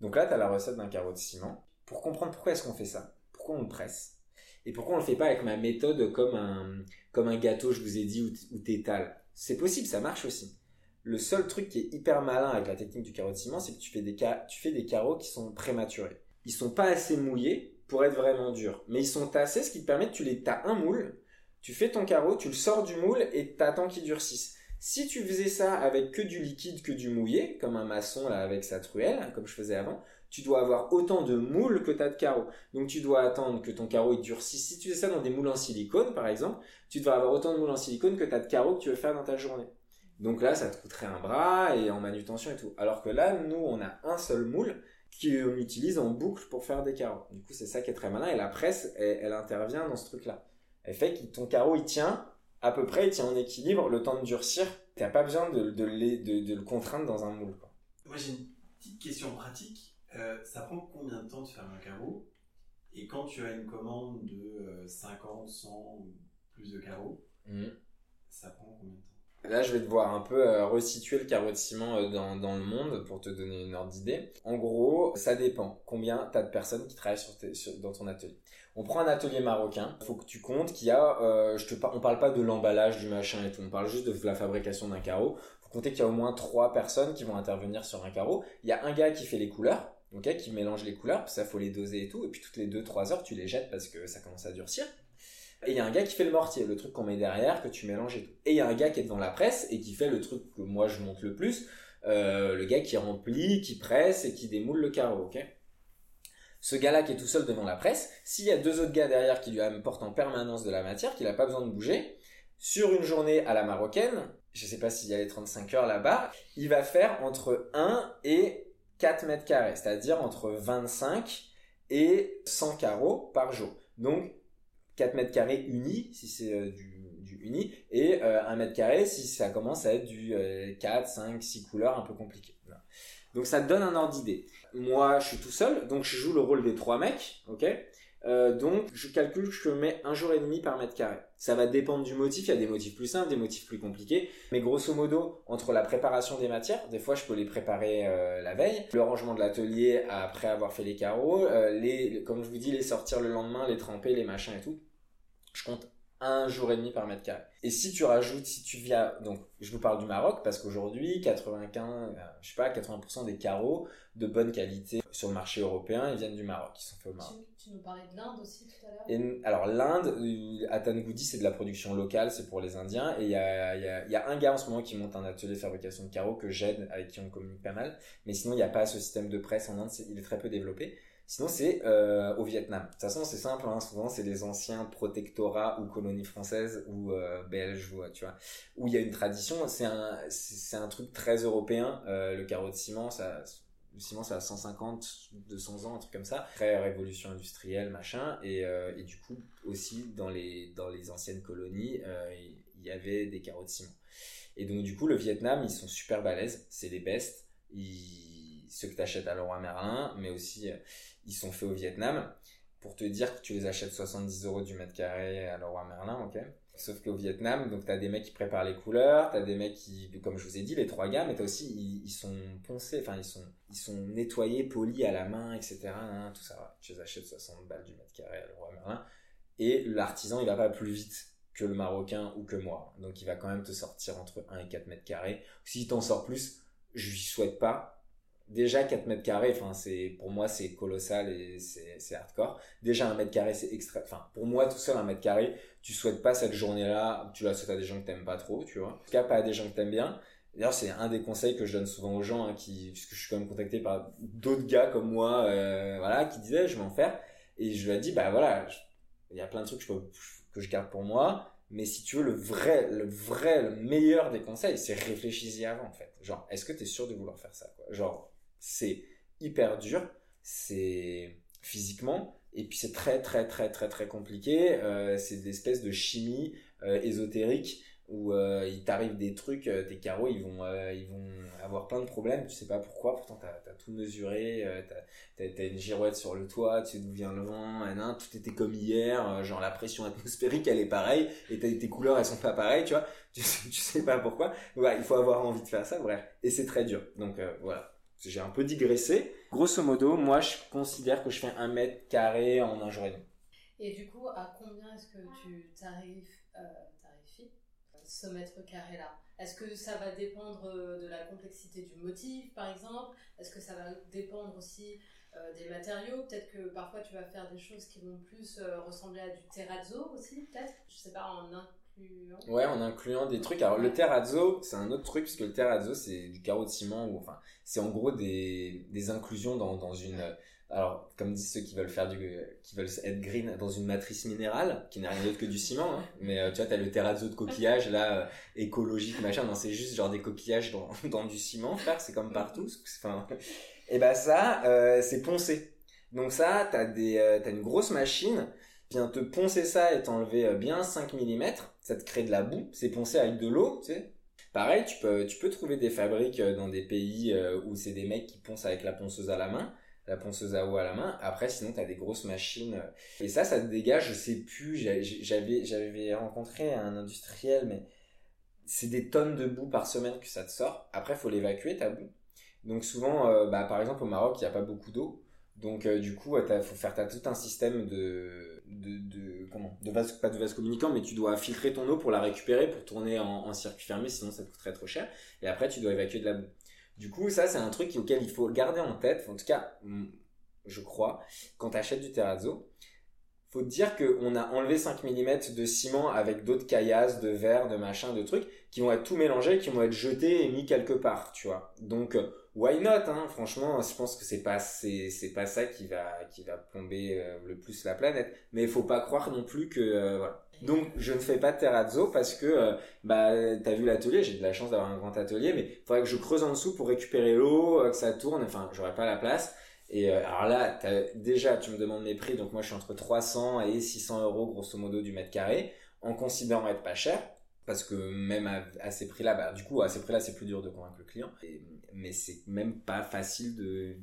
Donc là, tu as la recette d'un carreau de ciment. Pour comprendre pourquoi est-ce qu'on fait ça, pourquoi on le presse, et pourquoi on le fait pas avec ma méthode comme un, comme un gâteau, je vous ai dit, où t'étales. C'est possible, ça marche aussi. Le seul truc qui est hyper malin avec la technique du carreau de ciment, c'est que tu fais, des carreaux qui sont prématurés. Ils sont pas assez mouillés pour être vraiment durs, mais ils sont tassés, ce qui te permet de tu les as un moule, tu fais ton carreau, tu le sors du moule et t'attends qu'il durcisse. Si tu faisais ça avec que du liquide que du mouillé, comme un maçon là avec sa truelle, comme je faisais avant, tu dois avoir autant de moules que tu as de carreaux. Donc tu dois attendre que ton carreau il durcisse. Si tu fais ça dans des moules en silicone, par exemple, tu dois avoir autant de moules en silicone que tu as de carreaux que tu veux faire dans ta journée. Donc là, ça te coûterait un bras et en manutention et tout. Alors que là, nous, on a un seul moule qu'on utilise en boucle pour faire des carreaux. Du coup, c'est ça qui est très malin. Et la presse, elle, intervient dans ce truc-là. Elle fait que ton carreau, il tient à peu près, il tient en équilibre le temps de durcir. Tu n'as pas besoin de, le contraindre dans un moule. Moi, j'ai une petite question pratique. Euh, ça prend combien de temps de faire un carreau? Et quand tu as une commande de 50, 100 ou plus de carreaux, mmh. ça prend combien de temps? Là, je vais devoir un peu euh, resituer le carreau de ciment euh, dans, dans le monde pour te donner une ordre d'idée. En gros, ça dépend combien t'as de personnes qui travaillent sur tes- sur- dans ton atelier. On prend un atelier marocain. Faut que tu comptes qu'il y a, euh, je te on parle pas de l'emballage du machin et tout. On parle juste de la fabrication d'un carreau. Faut compter qu'il y a au moins trois personnes qui vont intervenir sur un carreau. Il y a un gars qui fait les couleurs, ok, qui mélange les couleurs. puis Ça faut les doser et tout. Et puis toutes les 2-3 heures, tu les jettes parce que ça commence à durcir. Et il y a un gars qui fait le mortier, le truc qu'on met derrière, que tu mélanges et tout. Et il y a un gars qui est devant la presse et qui fait le truc que moi je monte le plus, euh, le gars qui remplit, qui presse et qui démoule le carreau, ok? Ce gars-là qui est tout seul devant la presse, s'il y a deux autres gars derrière qui lui apportent en permanence de la matière, qu'il n'a pas besoin de bouger, sur une journée à la marocaine, je sais pas s'il y a les 35 heures là-bas, il va faire entre 1 et 4 mètres carrés, c'est-à-dire entre 25 et 100 carreaux par jour. Donc 4 mètres carrés unis, si c'est euh, du, du uni, et euh, 1 mètre carré si ça commence à être du euh, 4, 5, 6 couleurs un peu compliqué. Voilà. Donc ça te donne un ordre d'idée. Moi, je suis tout seul, donc je joue le rôle des trois mecs, ok? Euh, donc je calcule que je mets un jour et demi par mètre carré. Ça va dépendre du motif, il y a des motifs plus simples, des motifs plus compliqués, mais grosso modo, entre la préparation des matières, des fois je peux les préparer euh, la veille, le rangement de l'atelier après avoir fait les carreaux, euh, les, comme je vous dis, les sortir le lendemain, les tremper, les machins et tout, je compte un jour et demi par mètre carré. Et si tu rajoutes, si tu viens, donc je vous parle du Maroc parce qu'aujourd'hui 95, euh, je sais pas, 80% des carreaux de bonne qualité sur le marché européen ils viennent du Maroc, ils sont faits au Maroc. Tu, tu nous parlais de l'Inde aussi tout à l'heure. Et, alors l'Inde, euh, à Tangoudi, c'est de la production locale, c'est pour les Indiens. Et il y a, y, a, y a un gars en ce moment qui monte un atelier de fabrication de carreaux que j'aide, avec qui on communique pas mal. Mais sinon, il n'y a pas ce système de presse en Inde, c'est- il est très peu développé. Sinon, c'est euh, au Vietnam. De toute façon, c'est simple, hein, souvent, c'est les anciens protectorats ou colonies françaises ou euh, belges, euh, tu vois, où il y a une tradition. C'est un, c'est un truc très européen. Le carreau de ciment, ça, le ciment, ça a 150, 200 ans, un truc comme ça. Très révolution industrielle, machin. Et, et du coup, aussi, dans les, dans les anciennes colonies, il y avait des carreaux de ciment. Et donc, du coup, le Vietnam, ils sont super balèzes. C'est les bestes. Ils, ceux que tu achètes à Leroy Merlin, mais aussi, euh, ils sont faits au Vietnam. Pour te dire que tu les achètes 70 euros du mètre carré à Leroy Merlin, ok Sauf qu'au Vietnam, donc t'as des mecs qui préparent les couleurs, t'as des mecs qui, comme je vous ai dit, les trois gars, mais t'as aussi, ils, sont poncés, enfin ils sont, ils sont nettoyés, polis à la main, etc. hein, tout ça, tu les achètes 60 balles du mètre carré à Leroy Merlin. Et l'artisan, il va pas plus vite que le marocain ou que moi. Donc il va quand même te sortir entre 1 et 4 mètres carrés. S'il t'en sort plus, je lui souhaite pas. Déjà 4 mètres carrés, enfin c'est pour moi c'est colossal et c'est hardcore. Déjà un mètre carré c'est extra. Enfin pour moi tout seul un mètre carré, tu souhaites pas cette journée-là, tu la souhaites à des gens que t'aimes pas trop, tu vois. En tout cas pas à des gens que t'aimes bien. D'ailleurs c'est un des conseils que je donne souvent aux gens, hein, qui puisque je suis quand même contacté par d'autres gars comme moi, euh, voilà, qui disaient je vais en faire et je lui ai dit bah voilà, il y a plein de trucs que je, que je garde pour moi. Mais si tu veux le vrai, le vrai, le meilleur des conseils, c'est réfléchis-y avant en fait. Genre, est-ce que tu es sûr de vouloir faire ça quoi? Genre, c'est hyper dur, c'est physiquement, et puis c'est très très très très très compliqué. Euh, c'est des espèces de chimie euh, ésotérique où euh, il t'arrive des trucs, euh, tes carreaux ils vont ils vont avoir plein de problèmes, tu sais pas pourquoi, pourtant t'as as tout mesuré, t'as t'as une girouette sur le toit, tu sais d'où vient le vent, et tout était comme hier, genre la pression atmosphérique elle est pareille, et tes couleurs elles sont pas pareilles, tu vois, [laughs] tu sais, pas pourquoi, voilà, il faut avoir envie de faire ça, bref, et c'est très dur, donc voilà. J'ai un peu digressé. Grosso modo, moi je considère que je fais un mètre carré en un jour et demi. Et du coup, à combien est-ce que tu tarifes, euh, tarifies ce mètre carré-là? Est-ce que ça va dépendre euh, de la complexité du motif, par exemple? Est-ce que ça va dépendre aussi euh, des matériaux? Peut-être que parfois tu vas faire des choses qui vont plus euh, ressembler à du terrazzo aussi, peut-être? Je sais pas, en Ouais, en incluant des trucs. Alors le terrazzo, c'est un autre truc parce que le terrazzo c'est du carreau de ciment ou enfin c'est en gros des, des inclusions dans, dans une alors comme disent ceux qui veulent faire du qui veulent être green dans une matrice minérale qui n'est rien d'autre que du ciment hein. mais euh, tu vois t'as le terrazzo de coquillage là euh, écologique machin. Non c'est juste genre des coquillages dans, [laughs] dans du ciment frère. C'est comme partout enfin. Et ben ça euh, c'est poncé. Donc ça t'as des t'as une grosse machine vient te poncer ça et t'enlever euh, bien 5 mm, ça te crée de la boue, c'est poncé avec de l'eau, tu sais. Pareil, tu peux, tu peux trouver des fabriques euh, dans des pays euh, où c'est des mecs qui poncent avec la ponceuse à la main, la ponceuse à eau à la main. Après, sinon, t'as des grosses machines. Et ça, ça te dégage, je sais plus, j'avais, j'avais rencontré un industriel, mais c'est des tonnes de boue par semaine que ça te sort. Après, faut l'évacuer, ta boue. Donc souvent, bah, par exemple au Maroc, il n'y a pas beaucoup d'eau. Donc du coup, il faut faire tout un système de, de, comment, de vase, pas de communicant, mais tu dois filtrer ton eau pour la récupérer, pour tourner en, circuit fermé, sinon ça te coûterait trop cher. Et après, tu dois évacuer de la boue. Du coup, ça c'est un truc auquel il faut garder en tête. En tout cas, je crois, quand tu achètes du terrazzo, faut te dire qu'on a enlevé 5 mm de ciment avec d'autres caillasses, de verre, de machin, de trucs qui vont être tout mélangés, qui vont être jetés et mis quelque part, tu vois. Donc euh, why not hein franchement je pense que c'est pas c'est c'est pas ça qui va qui va plomber euh, le plus la planète. Mais il faut pas croire non plus que euh, donc je ne fais pas de terrazzo parce que euh, bah t'as vu l'atelier j'ai de la chance d'avoir un grand atelier mais il faudrait que je creuse en dessous pour récupérer l'eau que ça tourne enfin j'aurais pas la place. Et alors là déjà tu me demandes mes prix donc moi je suis entre 300 et 600 euros grosso modo du mètre carré en considérant être pas cher parce que même à, ces prix-là, bah, du coup, à ces prix-là, c'est plus dur de convaincre le client. Mais c'est même pas facile de,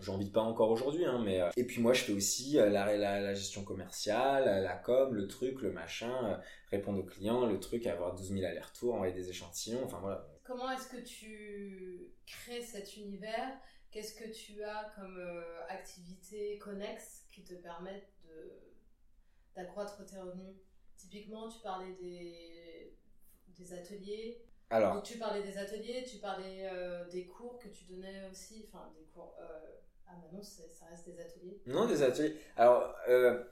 j'en vis pas encore aujourd'hui, hein, mais, euh, et puis moi, je fais aussi euh, la, la, gestion commerciale, la com, le truc, le machin, euh, répondre aux clients, le truc, avoir 12 000 allers-retours, envoyer des échantillons, enfin voilà. Comment est-ce que tu crées cet univers? Qu'est-ce que tu as comme euh, activité connexe qui te permettent d'accroître tes revenus? Typiquement, tu parlais des, des ateliers. Alors, Donc, tu parlais des ateliers, tu parlais euh, des cours que tu donnais aussi. Enfin, des cours. euh, Ah, bah non, ça reste des ateliers. Non, des ateliers. Alors, euh,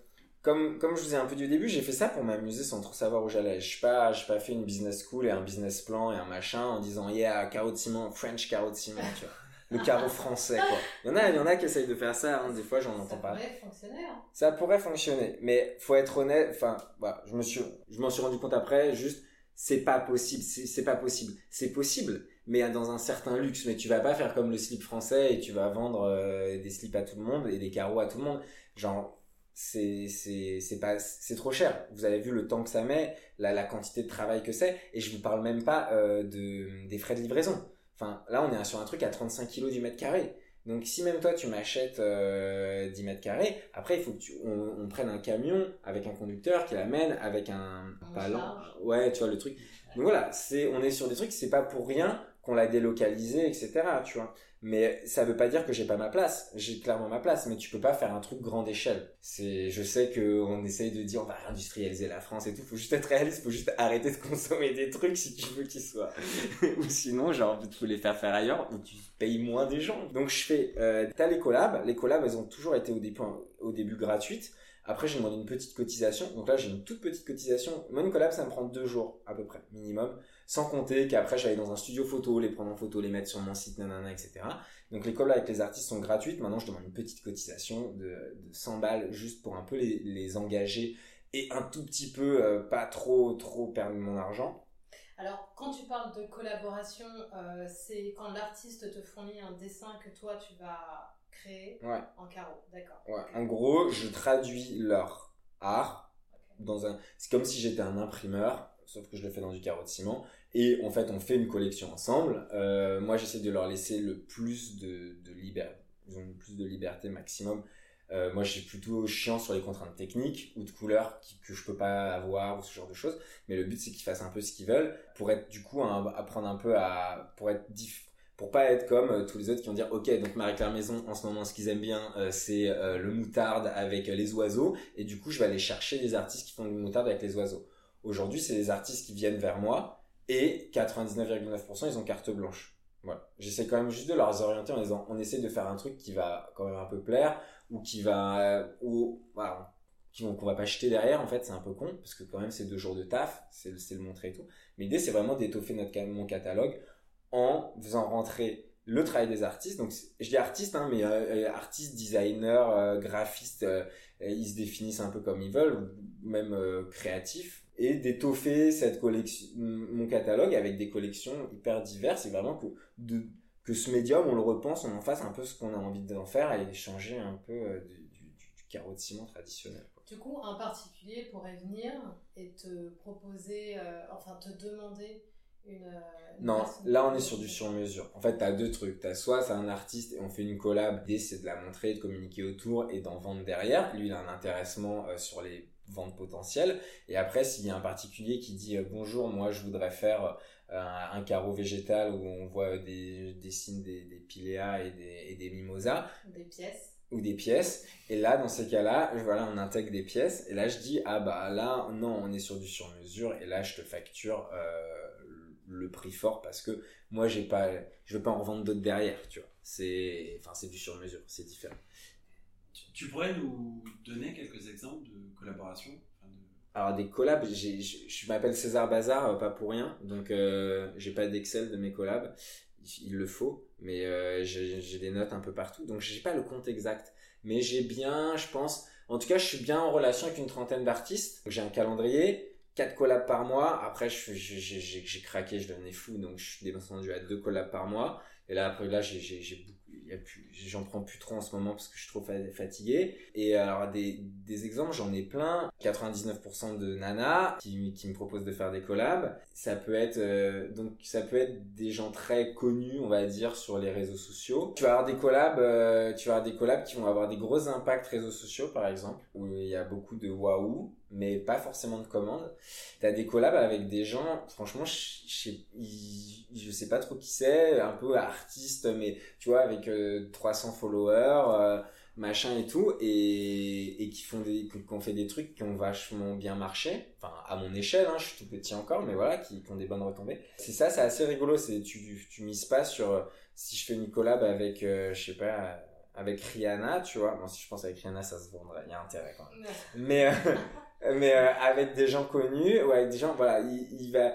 comme, comme je vous ai un peu dit au début, j'ai fait ça pour m'amuser sans trop savoir où j'allais. Je suis pas, pas fait une business school et un business plan et un machin en disant, yeah, carreau de ciment, French carreau de ciment, tu vois. Le carreau français, quoi. Il y en a, il y en a qui essayent de faire ça, hein, des fois j'en Ça entends pas. pourrait fonctionner. Hein. Ça pourrait fonctionner, mais faut être honnête. Enfin, voilà, je me suis, je m'en suis rendu compte après. Juste, c'est pas possible. C'est pas possible. C'est possible, mais dans un certain luxe. Mais tu vas pas faire comme le slip français et tu vas vendre euh, des slips à tout le monde et des carreaux à tout le monde. Genre, c'est c'est c'est pas c'est trop cher. Vous avez vu le temps que ça met, la la quantité de travail que c'est, et je vous parle même pas euh, de des frais de livraison. Enfin, là, on est sur un truc à 35 kilos du mètre carré. Donc si même toi tu m'achètes euh, 10 mètres carrés, après il faut que tu, on, on prenne un camion avec un conducteur qui l'amène avec un charge. Ouais, tu vois le truc. Donc voilà, c'est on est sur des trucs, c'est pas pour rien qu'on l'a délocalisé, etc. Tu vois. Mais ça veut pas dire que j'ai pas ma place. J'ai clairement ma place, mais tu peux pas faire un truc grande échelle. C'est, je sais que on essaye de dire on va réindustrialiser la France et tout. Faut juste être réaliste. Faut juste arrêter de consommer des trucs si tu veux qu'ils soient. [laughs] ou sinon, genre, faut les faire faire ailleurs où tu payes moins des gens. Donc je fais, euh, t'as les collabs. Les collabs, elles ont toujours été au début, au début gratuites. Après, j'ai demandé une petite cotisation. Donc là, j'ai une toute petite cotisation. Moi, une collab, ça me prend deux jours, à peu près, minimum. Sans compter qu'après, j'allais dans un studio photo, les prendre en photo, les mettre sur mon site, nanana, etc. Donc les collabs avec les artistes sont gratuites. Maintenant, je demande une petite cotisation de, de 100 balles juste pour un peu les, les engager et un tout petit peu, euh, pas trop, trop perdre mon argent. Alors, quand tu parles de collaboration, euh, c'est quand l'artiste te fournit un dessin que toi tu vas créer Ouais. en carreau. D'accord. Ouais. En gros, je traduis leur art dans un. C'est comme si j'étais un imprimeur, sauf que je le fais dans du carreau de ciment. Et en fait, on fait une collection ensemble. Euh, moi, j'essaie de leur laisser le plus de, de liberté. Le plus de liberté maximum. Euh, moi, je suis plutôt chiant sur les contraintes techniques ou de couleurs que je peux pas avoir ou ce genre de choses. Mais le but, c'est qu'ils fassent un peu ce qu'ils veulent pour être du coup apprendre un peu à pour être diff, pour pas être comme euh, tous les autres qui vont dire ok donc Marie-Claire Maison en ce moment ce qu'ils aiment bien c'est le moutarde avec les oiseaux et du coup je vais aller chercher des artistes qui font du moutarde avec les oiseaux. Aujourd'hui c'est des artistes qui viennent vers moi et 99,9% ils ont carte blanche. Voilà. J'essaie quand même juste de leur orienter en disant on essaie de faire un truc qui va quand même un peu plaire ou qui va euh, ou voilà qu'on va pas jeter derrière en fait c'est un peu con parce que quand même c'est deux jours de taf c'est le montrer et tout mais l'idée c'est vraiment d'étoffer notre mon catalogue en faisant rentrer le travail des artistes donc je dis artistes hein, mais euh, euh, artistes designers graphistes ils se définissent un peu comme ils veulent même créatifs et d'étoffer cette collection mon catalogue avec des collections hyper diverses et vraiment que de que ce médium, on le repense, on en fasse un peu ce qu'on a envie d'en faire et changer un peu euh, du, du, carreau de ciment traditionnel. quoi. Du coup, un particulier pourrait venir et te proposer, euh, enfin te demander une. euh, une Non, là on est sur du sur-mesure. En fait, t'as deux trucs. T'as soit c'est un artiste et on fait une collab, l'idée c'est de la montrer, de communiquer autour et d'en vendre derrière. Lui, il a un intéressement euh, sur les vente potentielle. Et après, s'il y a un particulier qui dit euh, bonjour, moi je voudrais faire euh, un, un carreau végétal où on voit des, des signes des, des piléas et des, et des mimosas Des pièces. ou des pièces. Et là, dans ces cas-là, voilà, on intègre des pièces. Et là, je dis, ah bah là, non, on est sur du sur-mesure. Et là, je te facture euh, le prix fort parce que moi, j'ai pas, je veux pas en revendre d'autres derrière, tu vois. C'est, enfin, c'est du sur-mesure, c'est différent. Tu, pourrais nous donner quelques exemples de collaboration enfin, de- Alors des collabs, je m'appelle César Bazar, euh, pas pour rien, donc euh, j'ai pas d'Excel de mes collabs, il, le faut, mais euh, j'ai des notes un peu partout, donc j'ai pas le compte exact, mais j'ai bien, je pense, en tout cas je suis bien en relation avec une trentaine d'artistes, j'ai un calendrier, quatre collabs par mois, après j'ai craqué, je devenais fou, donc je suis descendu à deux collabs par mois, et là après là j'ai j'ai- j'ai j'en prends plus trop en ce moment parce que je suis trop fa- fatigué. Et alors des, des exemples, j'en ai plein. 99% de nanas qui, qui me proposent de faire des collabs. Ça peut être euh, donc ça peut être des gens très connus, on va dire, sur les réseaux sociaux. Tu vas avoir des collabs, euh, tu vas avoir des collabs qui vont avoir des gros impacts réseaux sociaux, par exemple, où il y a beaucoup de waouh, mais pas forcément de commandes. T'as des collabs avec des gens, franchement, je, je, sais- je sais pas trop qui c'est, un peu artiste, mais tu vois, avec euh, 300 followers, euh, machin et tout, et, et qui font des, qui ont fait des trucs qui ont vachement bien marché, enfin, à mon échelle, hein, je suis tout petit encore, mais voilà, qui, qui ont des bonnes retombées. C'est ça, c'est assez rigolo, c'est, tu, tu mises pas sur, euh, si je fais une collab avec, euh, je sais pas, euh, avec Rihanna, tu vois, bon, si je pense avec Rihanna, ça se vendrait, il y a intérêt quand même mais euh, [laughs] mais euh, avec des gens connus ou avec des gens voilà il, il va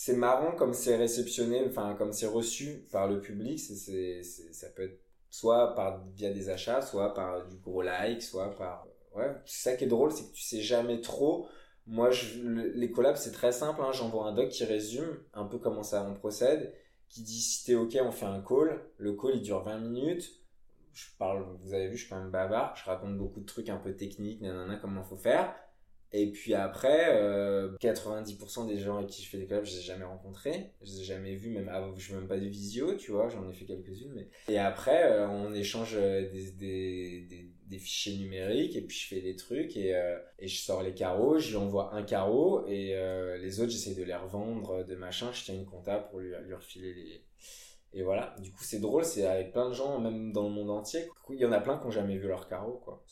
c'est marrant comme c'est réceptionné enfin comme c'est reçu par le public c'est ça peut être soit par via des achats soit par du gros like soit par ouais. C'est ça qui est drôle c'est que tu sais jamais trop. Moi les collabs c'est très simple hein, j'envoie un doc qui résume un peu comment ça on procède qui dit si t'es ok on fait un call. Le call il dure 20 minutes. Je parle, vous avez vu, je suis quand même bavard, je raconte beaucoup de trucs un peu techniques, nanana, comment faut faire. Et puis après, euh, 90% des gens avec qui je fais des collabs, je les ai jamais rencontrés, je les ai jamais vus, même avant, je fais même pas de visio, tu vois, j'en ai fait quelques-unes. Mais... Et après, euh, on échange euh, des, des, des, fichiers numériques, et puis je fais des trucs, et, euh, et je sors les carreaux, je lui envoie un carreau, et euh, les autres, j'essaie de les revendre, de machin, je tiens une compta pour lui, lui refiler les, et voilà, du coup c'est drôle, c'est avec plein de gens, même dans le monde entier. Il y en a plein qui n'ont jamais vu leur carreau, quoi.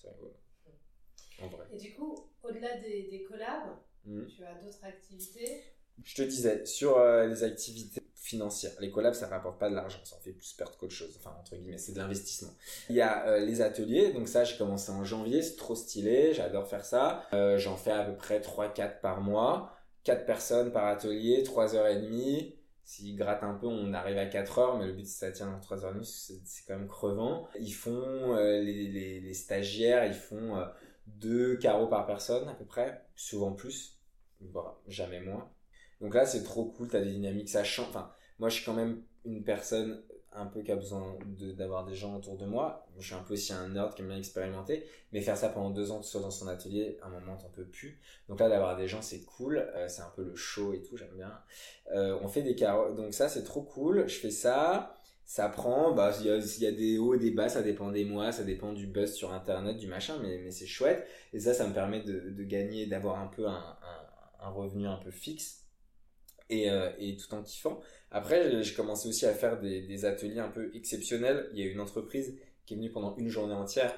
En vrai. Et du coup, au-delà des, des collabs, Mhm. tu as d'autres activités? Je te disais, sur euh, les activités financières, les collabs ça rapporte pas de l'argent, ça en fait plus perdre qu'autre chose, enfin entre guillemets, c'est de l'investissement. Il y a euh, les ateliers, donc ça j'ai commencé en janvier, c'est trop stylé, j'adore faire ça. Euh, J'en fais à peu près 3-4 par mois, 4 personnes par atelier, 3h30. S'ils grattent un peu, on arrive à 4 heures, mais le but c'est ça tient dans 3 heures c'est c'est quand même crevant. Ils font, euh, les, les, les stagiaires, ils font euh, deux carreaux par personne à peu près, souvent plus, voire jamais moins. Donc là, c'est trop cool, t'as des dynamiques, ça change. Enfin, moi, je suis quand même une personne un peu qui a besoin de- d'avoir des gens autour de moi. Je suis un peu aussi un nerd qui aime bien expérimenter. Mais faire ça pendant deux ans, tout seul dans son atelier, à un moment, t'en peux plus. Donc là, d'avoir des gens, c'est cool. Euh, c'est un peu le show et tout, j'aime bien. Euh, on fait des carreaux. Donc ça, c'est trop cool. Je fais ça. Ça prend, bah, il y a, des hauts, des bas, ça dépend des mois, ça dépend du buzz sur internet, du machin, mais, mais c'est chouette. Et ça, ça me permet de, gagner, d'avoir un peu un, un, revenu un peu fixe et, euh, et tout en kiffant. Après, j'ai- j'ai commencé aussi à faire des, des ateliers un peu exceptionnels. Il y a une entreprise qui est venue pendant une journée entière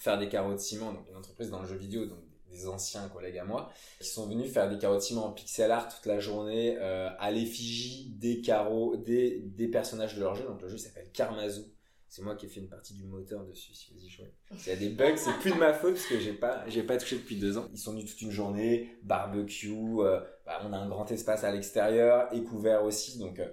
faire des carreaux de ciment, donc une entreprise dans le jeu vidéo, donc des anciens collègues à moi, qui sont venus faire des ciment en pixel art toute la journée euh, à l'effigie des carreaux, des, des personnages de leur jeu. Donc le jeu s'appelle Karmazu. C'est moi qui ai fait une partie du moteur dessus, si vous y jouez. S'il y a des bugs, c'est plus de ma faute parce que j'ai pas, j'ai pas touché depuis deux ans. Ils sont venus toute une journée, barbecue, euh, bah, on a un grand espace à l'extérieur et couvert aussi, donc euh,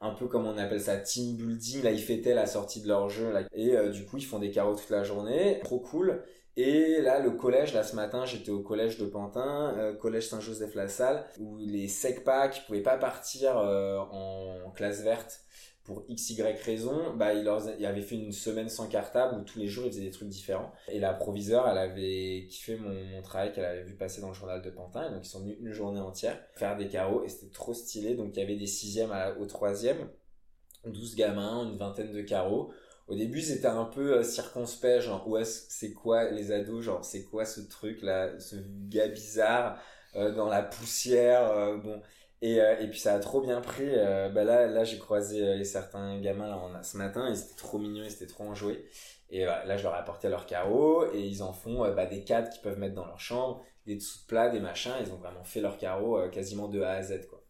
un peu comme on appelle ça team building. Là, ils fêtaient la sortie de leur jeu et du coup, ils font des carreaux toute la journée, trop cool. Et là, le collège, là ce matin, j'étais au collège de Pantin, euh, collège Saint-Joseph-la-Salle, où les SECPA qui pouvaient pas partir euh, en classe verte pour XY raison, bah, il, avait fait une semaine sans cartable où tous les jours il faisait des trucs différents. Et la proviseure, elle avait kiffé mon, mon travail qu'elle avait vu passer dans le journal de Pantin. Donc ils sont venus une journée entière faire des carreaux et c'était trop stylé. Donc il y avait des sixièmes à- au troisième, 12 gamins, une vingtaine de carreaux. Au début, c'était un peu euh, circonspect, genre, ouais, c'est quoi les ados, genre, c'est quoi ce truc là, ce gars bizarre euh, dans la poussière, euh, bon. Et, et puis ça a trop bien pris. bah là, là j'ai croisé certains gamins là, ce matin, ils étaient trop mignons, ils étaient trop enjoués. Et là, je leur ai apporté leurs carreaux et ils en font bah, des cadres qu'ils peuvent mettre dans leur chambre, des dessous de plats, des machins. Ils ont vraiment fait leurs carreaux euh, quasiment de A à Z, quoi.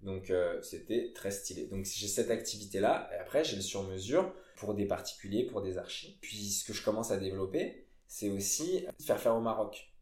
Donc c'était très stylé. Donc j'ai cette activité-là, et après j'ai le sur-mesure pour des particuliers, pour des archis. Puis ce que je commence à développer, c'est aussi faire faire au Maroc.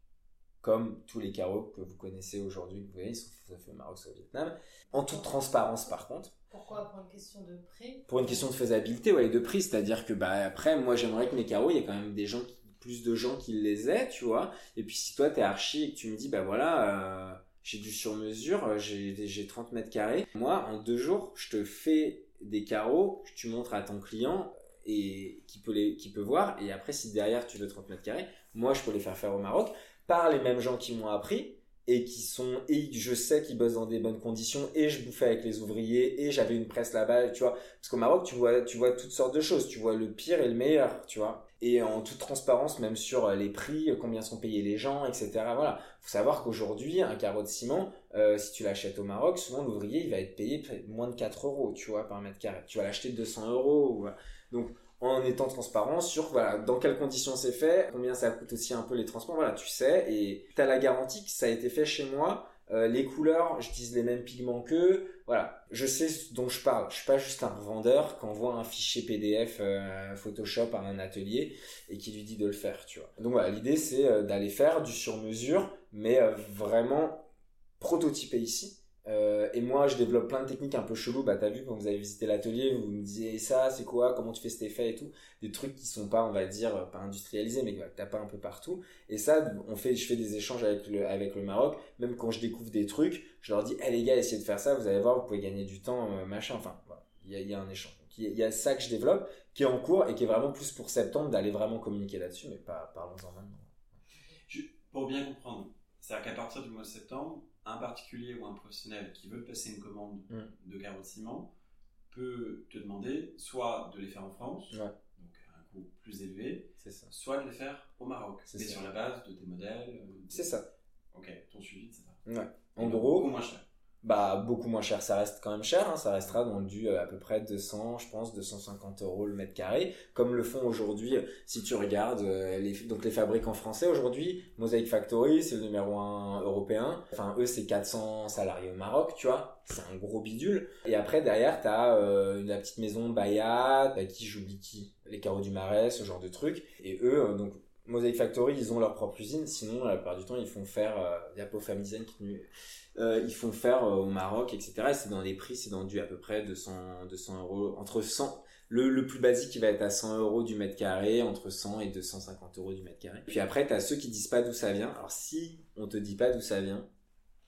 Comme tous les carreaux que vous connaissez aujourd'hui, vous voyez, ils sont faits au Maroc, au Vietnam. En toute transparence par contre Pourquoi? Pour une question de prix? Pour une question de faisabilité ouais, et de prix c'est à dire que bah après moi j'aimerais que mes carreaux il y ait quand même des gens qui, plus de gens qui les aient tu vois et puis si toi t'es archi et que tu me dis bah voilà euh, j'ai du sur mesure euh, j'ai 30 mètres carrés moi en deux jours je te fais des carreaux que tu montres à ton client et qui peut les qui peut voir. Et après si derrière tu veux 30 mètres carrés moi je peux les faire faire au Maroc par les mêmes gens qui m'ont appris et qui sont et je sais qu'ils bossent dans des bonnes conditions et je bouffais avec les ouvriers et j'avais une presse là-bas tu vois. Parce qu'au Maroc tu vois tu vois toutes sortes de choses. Tu vois le pire et le meilleur tu vois. Et en toute transparence même sur les prix combien sont payés les gens etc voilà. Faut savoir qu'aujourd'hui un carreau de ciment euh, si tu l'achètes au Maroc souvent l'ouvrier il va être payé moins de 4 euros tu vois par mètre carré tu vas l'acheter 200 euros donc en étant transparent sur voilà dans quelles conditions c'est fait, combien ça coûte aussi un peu les transports, voilà tu sais et tu as la garantie que ça a été fait chez moi. Euh, les couleurs, j'utilise les mêmes pigments qu'eux. Voilà, je sais ce dont je parle. Je suis pas juste un revendeur qui envoie un fichier PDF euh, Photoshop à un atelier et qui lui dit de le faire, tu vois. Donc voilà, l'idée c'est d'aller faire du sur-mesure, mais vraiment prototypé ici. Euh, et moi, je développe plein de techniques un peu cheloues. Bah, t'as vu quand vous avez visité l'atelier, vous me disiez ça, c'est quoi, comment tu fais cet effet et tout. Des trucs qui sont pas, on va dire, euh, pas industrialisés, mais que t'as pas un peu partout. Et ça, on fait, je fais des échanges avec le, avec le Maroc. Même quand je découvre des trucs, je leur dis, eh les gars, essayez de faire ça, vous allez voir, vous pouvez gagner du temps, euh, machin. Enfin. Il y a, un échange. Il y a- ça que je développe, qui est en cours et qui est vraiment plus pour septembre d'aller vraiment communiquer là-dessus, mais pas, parlons-en maintenant. Pour bien comprendre, c'est-à-dire qu'à partir du mois de septembre, un particulier ou un professionnel qui veut passer une commande Mm. de carreaux de ciment peut te demander soit de les faire en France, Ouais. donc à un coût plus élevé, ça. soit de les faire au Maroc, C'est mais ça. sur la base de tes modèles. euh, C'est ça. Ok, ton suivi, etc. Ouais. En gros, moins cher. Bah, beaucoup moins cher. Ça reste quand même cher. Hein. Ça restera dans du euh, à peu près 200, je pense, 250 euros le mètre carré. Comme le font aujourd'hui, euh, si tu regardes euh, les, donc les fabricants français aujourd'hui, Mosaic Factory, c'est le numéro un européen. Enfin, eux, c'est 400 salariés au Maroc, tu vois. C'est un gros bidule. Et après, derrière, t'as euh, la petite maison Bayat, qui j'oublie qui Les carreaux du Marais, ce genre de trucs. Et eux, donc, Mosaic Factory, ils ont leur propre usine. Sinon, la plupart du temps, ils font faire, il y a qui euh, ils font faire euh, au Maroc, etc. Et c'est dans les prix, c'est dans du à peu près 200, 200 euros, entre 100, le, le plus basique, il va être à 100 euros du mètre carré, entre 100 et 250 euros du mètre carré. Puis après, t'as ceux qui disent pas d'où ça vient. Alors si on te dit pas d'où ça vient,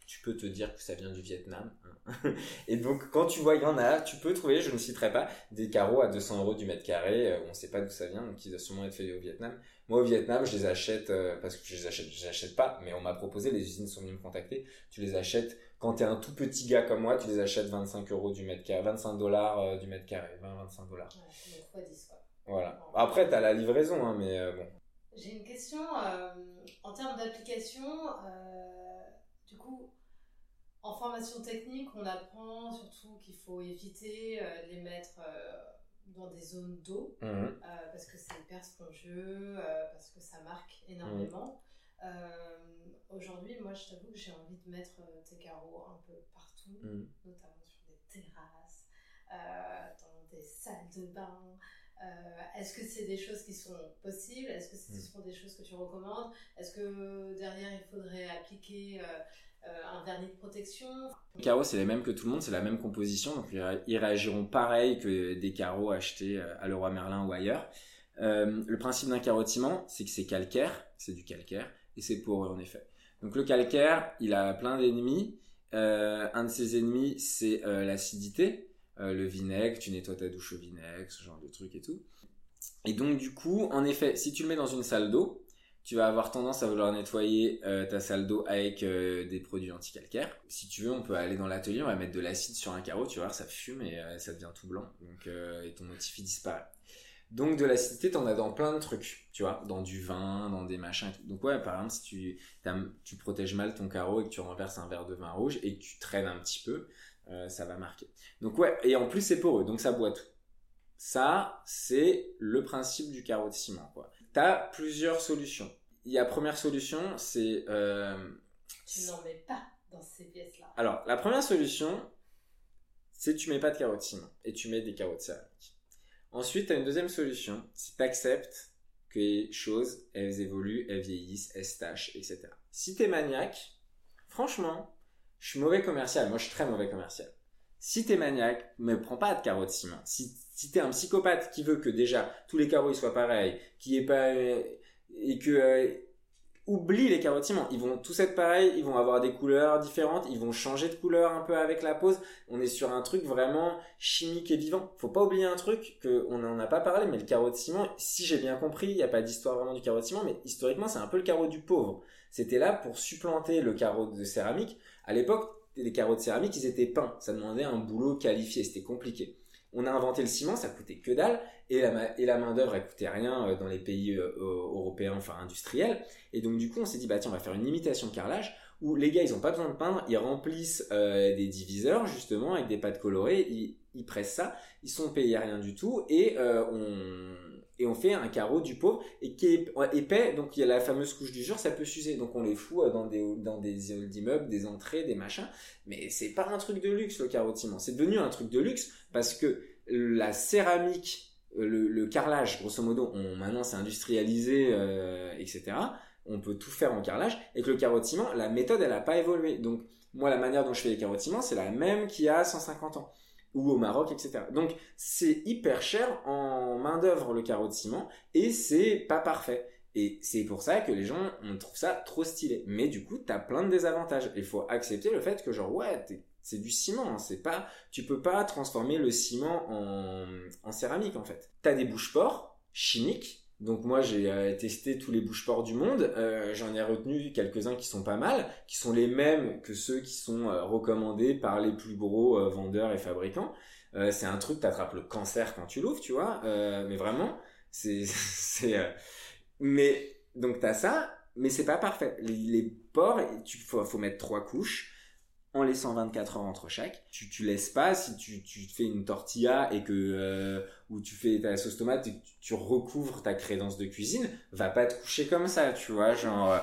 tu peux te dire que ça vient du Vietnam. hein. [laughs] et donc, quand tu vois, il y en a, tu peux trouver, je ne citerai pas, des carreaux à 200 euros du mètre carré, euh, on sait pas d'où ça vient, donc ils doivent sûrement être faits au Vietnam. Moi, au Vietnam, je les achète, euh, parce que je les achète, je les achète pas, mais on m'a proposé, les usines sont venues me contacter, tu les achètes, quand t'es un tout petit gars comme moi, tu les achètes 25 euros du mètre carré, 25 dollars euh, du mètre carré, 20-25 dollars. Ouais, c'est donc fois 10, quoi. Voilà. Après, t'as la livraison, hein, mais euh, bon. J'ai une question en termes d'application. du coup, en formation technique, on apprend surtout qu'il faut éviter de les mettre dans des zones d'eau Mhm. euh, parce que c'est hyper spongieux, euh, parce que ça marque énormément. Euh, Aujourd'hui, moi, je t'avoue que j'ai envie de mettre tes carreaux un peu partout, Mhm. notamment sur des terrasses, dans des salles de bain. Est-ce que c'est des choses qui sont possibles? Est-ce que ce Mm. sont des choses que tu recommandes? Est-ce que derrière il faudrait appliquer un vernis de protection Les carreaux, c'est les mêmes que tout le monde, c'est la même composition, donc ils ré- ils réagiront pareil que des carreaux achetés euh, à Leroy Merlin ou ailleurs. Euh, le principe d'un ciment, c'est que c'est calcaire, c'est du calcaire, et c'est poreux en effet. Donc le calcaire, il a plein d'ennemis. Euh, un de ses ennemis, c'est euh, l'acidité, Euh, le vinaigre, tu nettoies ta douche au vinaigre, ce genre de trucs et tout. Et donc du coup, en effet, si tu le mets dans une salle d'eau, tu vas avoir tendance à vouloir nettoyer euh, ta salle d'eau avec euh, des produits anticalcaires. Si tu veux, on peut aller dans l'atelier, on va mettre de l'acide sur un carreau, tu vas voir, ça fume et euh, ça devient tout blanc. Donc, et ton motif disparaît. Donc de l'acidité, t'en as dans plein de trucs, tu vois, dans du vin, dans des machins. Donc ouais, par exemple, si tu, tu protèges mal ton carreau et que tu renverses un verre de vin rouge et que tu traînes un petit peu, ça va marquer. Donc ouais, et en plus c'est poreux, donc ça boit tout. Ça, c'est le principe du carreau de ciment, quoi. T'as plusieurs solutions. Il y a première solution, c'est... euh, Tu n'en mets pas dans ces pièces-là. alors, la première solution, c'est tu mets pas de de ciment et tu mets des carreaux de céramique. Ensuite, tu as une deuxième solution, c'est t'acceptes que les choses, elles évoluent, elles vieillissent, elles se tachent, etc. Si t'es maniaque, franchement, je suis mauvais commercial, moi je suis très mauvais commercial. Si t'es maniaque, ne prends pas de de ciment. Si, si t'es un psychopathe qui veut que déjà tous les carreaux soient pareils, qui est pas euh, et que euh, oublie les carreaux de ciment. Ils vont tous être pareils, ils vont avoir des couleurs différentes, ils vont changer de couleur un peu avec la pose. On est sur un truc vraiment chimique et vivant. Faut pas oublier un truc que on n'en a pas parlé, mais le carreau de ciment, si j'ai bien compris, il n'y a pas d'histoire vraiment du carreau de ciment, mais historiquement c'est un peu le carreau du pauvre. C'était là pour supplanter le carreau de céramique. À l'époque, les carreaux de céramique, ils étaient peints. Ça demandait un boulot qualifié, c'était compliqué. On a inventé le ciment, ça coûtait que dalle, et la, ma- et la main d'œuvre, elle coûtait rien euh, dans les pays euh, européens, enfin industriels. Et donc du coup, on s'est dit bah tiens, on va faire une imitation de carrelage où les gars, ils ont pas besoin de peindre, ils remplissent euh, des diviseurs justement avec des pâtes colorées, ils, pressent ça, ils sont payés rien du tout et on et on fait un carreau du pauvre et qui est épais, donc il y a la fameuse couche d'usure, ça peut s'user, donc on les fout euh, dans des dans d'immeubles, des entrées, des machins, mais c'est pas un truc de luxe le carreau de ciment, c'est devenu un truc de luxe parce que la céramique euh, le, carrelage, grosso modo, on, maintenant c'est industrialisé, euh, etc. On peut tout faire en carrelage. Et que le carreau de ciment, la méthode, elle n'a pas évolué. Donc, moi, la manière dont je fais les carreaux de ciment, c'est la même qu'il y a 150 ans. Ou au Maroc, etc. Donc, c'est hyper cher en main d'œuvre, le carreau de ciment. Et c'est pas parfait. Et c'est pour ça que les gens, on trouve ça trop stylé. Mais du coup, t'as plein de désavantages. Il faut accepter le fait que genre, ouais, c'est du ciment, hein, c'est pas, tu peux pas transformer le ciment en, en céramique en fait. T'as des bouche-ports chimiques. Donc moi j'ai euh, testé tous les bouche-ports du monde, Euh, j'en ai retenu quelques-uns qui sont pas mal, qui sont les mêmes que ceux qui sont euh, recommandés par les plus gros vendeurs et fabricants. C'est un truc t'attrapes le cancer quand tu l'ouvres, tu vois, mais vraiment c'est [laughs] c'est mais donc t'as ça, mais c'est pas parfait. Les, les porcs, tu faut mettre trois couches en laissant 24 heures entre chaque. Tu, tu laisses pas si tu, tu fais une tortilla et que euh, ou tu fais ta sauce tomate et que tu, recouvres ta crédence de cuisine, va pas te coucher comme ça, tu vois, genre euh,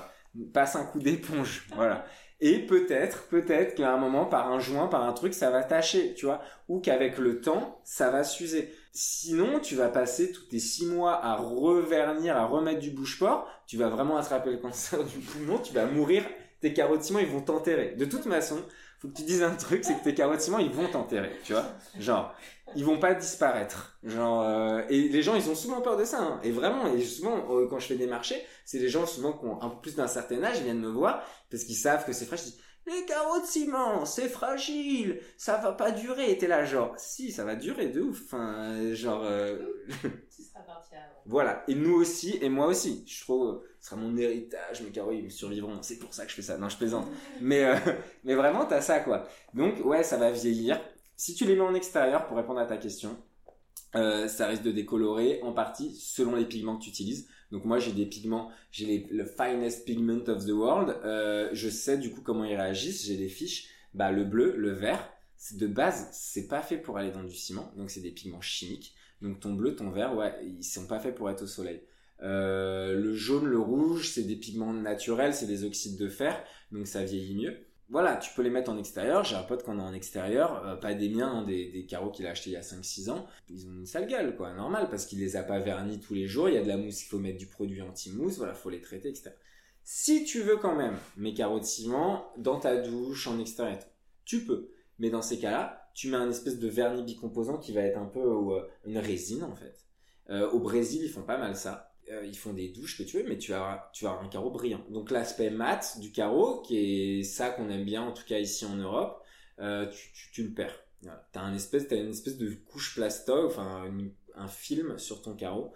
passe un coup d'éponge, [laughs] voilà. Et peut-être, peut-être qu'à un moment, par un joint, par un truc, ça va tâcher, tu vois, ou qu'avec le temps, ça va s'user. Sinon, tu vas passer tous tes six mois à revernir, à remettre du bouche-port, tu vas vraiment attraper le cancer [laughs] du poumon, tu vas mourir, tes ciment, ils vont t'enterrer. De toute façon, faut que tu dises un truc, c'est que tes de ciment, ils vont t'enterrer, tu vois. Genre, ils vont pas disparaître. Genre, euh, et les gens, ils ont souvent peur de ça. hein. Et vraiment, et souvent, euh, quand je fais des marchés, c'est les gens souvent qui ont un peu plus d'un certain âge, ils viennent me voir parce qu'ils savent que c'est disent, les carreaux de ciment, c'est fragile, ça va pas durer. Et t'es là, genre, si, ça va durer de ouf. Enfin, genre, euh, [laughs] Tu seras parti avant. voilà. Et nous aussi, et moi aussi. Je trouve, ce sera mon héritage, mes carreaux, ils me survivront. C'est pour ça que je fais ça. Non, je plaisante. [laughs] Mais, euh, mais vraiment, t'as ça, quoi. Donc, ouais, ça va vieillir. Si tu les mets en extérieur, pour répondre à ta question, euh, ça risque de décolorer en partie selon les pigments que tu utilises. Donc moi j'ai des pigments, j'ai les- le finest pigment of the world. Euh, je sais du coup comment ils réagissent. J'ai des fiches. Bah le bleu, le vert, c'est de base c'est pas fait pour aller dans du ciment. Donc c'est des pigments chimiques. Donc ton bleu, ton vert, ouais, ils sont pas faits pour être au soleil. Euh, le jaune, le rouge, c'est des pigments naturels, c'est des oxydes de fer, donc ça vieillit mieux. Voilà, tu peux les mettre en extérieur. J'ai un pote qu'on a en extérieur, euh, pas des miens, hein, des, des carreaux qu'il a achetés il y a 5-6 ans. Ils ont une sale gueule, quoi, normal, parce qu'il les a pas vernis tous les jours. Il y a de la mousse, il faut mettre du produit anti-mousse, voilà, faut les traiter, etc. Si tu veux quand même mes carreaux de ciment dans ta douche, en extérieur, tu peux. Mais dans ces cas-là, tu mets un espèce de vernis bicomposant qui va être un peu euh, une résine en fait. Euh, au Brésil, ils font pas mal ça. Euh, ils font des douches que tu veux, mais tu as, tu as un carreau brillant. Donc l'aspect mat du carreau, qui est ça qu'on aime bien, en tout cas ici en Europe, euh, tu, tu, le perds. Voilà. T'as un espèce, t'as une espèce de couche plastoc, enfin un film sur ton carreau.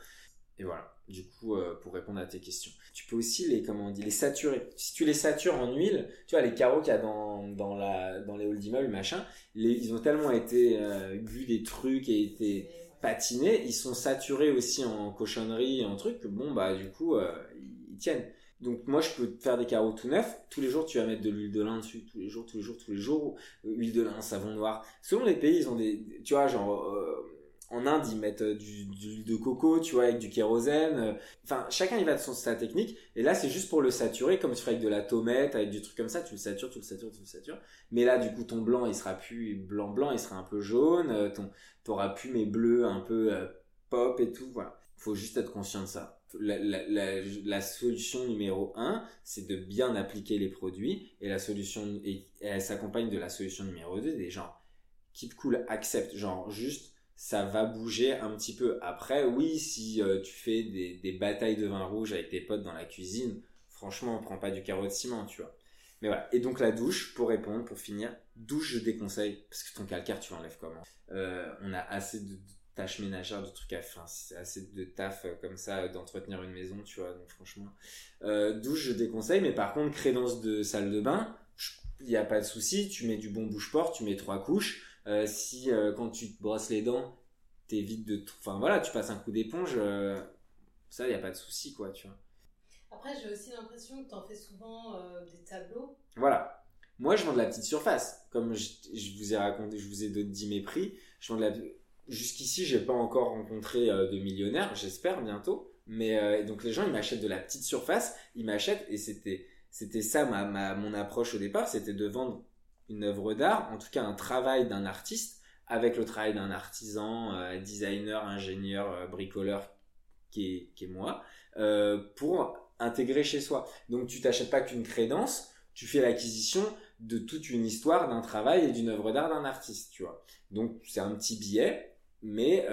Et voilà. Du coup, euh, pour répondre à tes questions, tu peux aussi les, comment on dit, les saturer. Si tu les satures en huile, tu vois les carreaux qu'il y a dans dans la dans les halls d'immeubles, machin, les, ils ont tellement été euh, bu des trucs et été patiner, ils sont saturés aussi en cochonnerie et en trucs, bon, bah, du coup, euh, ils, tiennent. Donc, moi, je peux faire des carreaux tout neufs. Tous les jours, tu vas mettre de l'huile de lin dessus. Tous les jours, tous les jours, tous les jours. Euh, Huile de lin, savon noir. Selon les pays, ils ont des, tu vois, genre, euh, en Inde, ils mettent euh, du, de l'huile de coco, tu vois, avec du kérosène. euh. Enfin, chacun, il va de son sa technique. Et là, c'est juste pour le saturer, comme tu ferais avec de la tomate, avec du truc comme ça. Tu le satures, tu le satures, tu le satures. Mais là, du coup, ton blanc, il sera plus blanc blanc, il sera un peu jaune. euh, Ton, t'auras plus mes bleus un peu pop et tout. Voilà. Faut juste être conscient de ça. La, solution numéro un, c'est de bien appliquer les produits. Et la solution, et elle s'accompagne de la solution numéro deux, des gens keep cool, accepte. Genre, juste, ça va bouger un petit peu. Après, oui, si euh, tu fais des, batailles de vin rouge avec tes potes dans la cuisine, franchement, on prend pas du carreau de ciment, tu vois. Mais voilà. Et donc la douche, pour répondre, pour finir, douche, je déconseille parce que ton calcaire, tu l'enlèves comment? Euh, On a assez de, tâches ménagères, de trucs à faire, assez de taf euh, comme ça, d'entretenir une maison, tu vois. Donc franchement, douche, je déconseille. Mais par contre, crédence de salle de bain, il n'y a pas de souci. Tu mets du bon bouche-porte, tu mets trois couches. Euh, si euh, quand tu te brosses les dents, t'évites de, enfin voilà, tu passes un coup d'éponge, euh, ça, il n'y a pas de souci, quoi, tu vois. Après, j'ai aussi l'impression que tu en fais souvent des tableaux. Voilà. Moi, je vends de la petite surface. Comme je, je vous ai raconté, je vous ai dit mes prix. Je vends de la. Jusqu'ici, j'ai pas encore rencontré de millionnaires. J'espère bientôt. Mais donc les gens, ils m'achètent de la petite surface. Ils m'achètent et c'était c'était ça ma, ma mon approche au départ. C'était de vendre une œuvre d'art, en tout cas un travail d'un artiste avec le travail d'un artisan, euh, designer, ingénieur, euh, bricoleur qui est, moi, euh, pour intégrer chez soi. Donc tu t'achètes pas qu'une crédence, tu fais l'acquisition de toute une histoire d'un travail et d'une œuvre d'art d'un artiste, tu vois. Donc c'est un petit billet, mais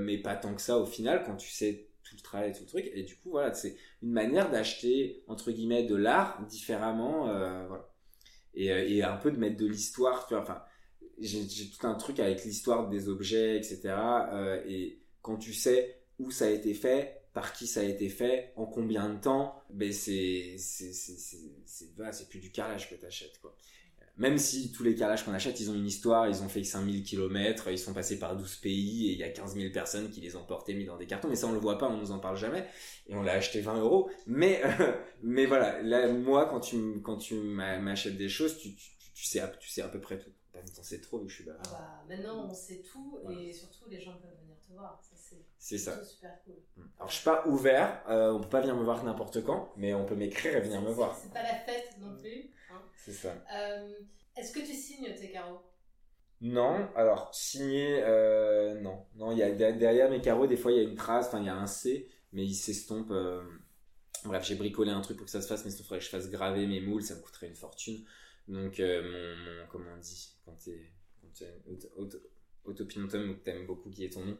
mais pas tant que ça au final quand tu sais tout le travail et tout le truc. Et du coup voilà, c'est une manière d'acheter entre guillemets de l'art différemment, voilà. Et, euh, et un peu de mettre de l'histoire, tu vois. Enfin, j'ai tout un truc avec l'histoire des objets, etc. euh, et quand tu sais où ça a été fait, par qui ça a été fait, en combien de temps, ben c'est c'est c'est c'est c'est plus du carrelage que t'achètes quoi. Même si tous les carrelages qu'on achète, ils ont une histoire, ils ont fait 5000 km, ils sont passés par 12 pays et il y a 15 000 personnes qui les ont portés mis dans des cartons, mais ça on le voit pas, on nous en parle jamais et on l'a acheté 20 euros. Mais euh, mais voilà, là moi quand tu quand tu m'a- m'achètes des choses, tu, tu, sais à, tu sais à peu près tout. T'en sais trop vu que je suis bavard. bah, maintenant, on sait tout Voilà. et surtout, les gens peuvent venir te voir. C'est C'est ça. plutôt super cool. Alors je suis pas ouvert, euh, on peut pas venir me voir n'importe quand, mais on peut m'écrire et venir me C'est- voir. C'est pas la fête non plus. Hein. C'est ça. Euh, Est-ce que tu signes tes carreaux Non, alors signé, euh, non, non, il y a de- derrière mes carreaux des fois il y a une trace, enfin il y a un C, mais il s'estompe. euh, Bref, j'ai bricolé un truc pour que ça se fasse, mais il faudrait que je fasse graver mes moules, ça me coûterait une fortune. Donc euh, mon, mon- comment on dit quand t'es quand t'es auto- auto- autopinotum ou que t'aimes beaucoup qui est ton nom,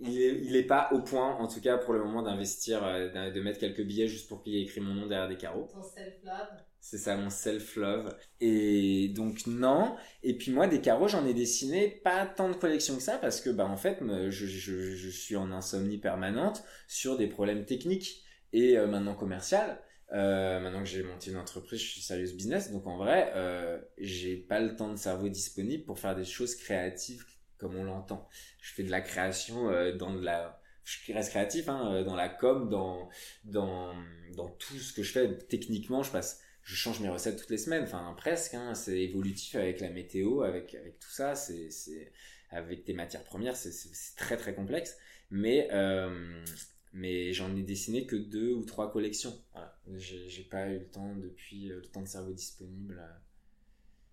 il est, il est pas au point en tout cas pour le moment d'investir, de mettre quelques billets juste pour qu'il y ait écrit mon nom derrière des carreaux. Ton self-love C'est ça, mon self-love. Et donc, non. Et puis, moi, des carreaux, j'en ai dessiné pas tant de collections que ça parce que, bah, en fait, je, je, suis en insomnie permanente sur des problèmes techniques et euh, maintenant commercial. Euh, maintenant que j'ai monté une entreprise, je suis serious business. Donc, en vrai, euh, j'ai pas le temps de cerveau disponible pour faire des choses créatives comme on l'entend. Je fais de la création euh, dans de la je reste créatif hein, dans la com, dans dans dans tout ce que je fais. Techniquement, je passe je change mes recettes toutes les semaines, enfin presque, hein, c'est évolutif avec la météo, avec, avec tout ça, c'est, c'est, avec tes matières premières, c'est, très très complexe, mais, euh, mais j'en ai dessiné que deux ou trois collections. Voilà. J'ai, pas eu le temps depuis, euh, le temps de cerveau disponible. euh.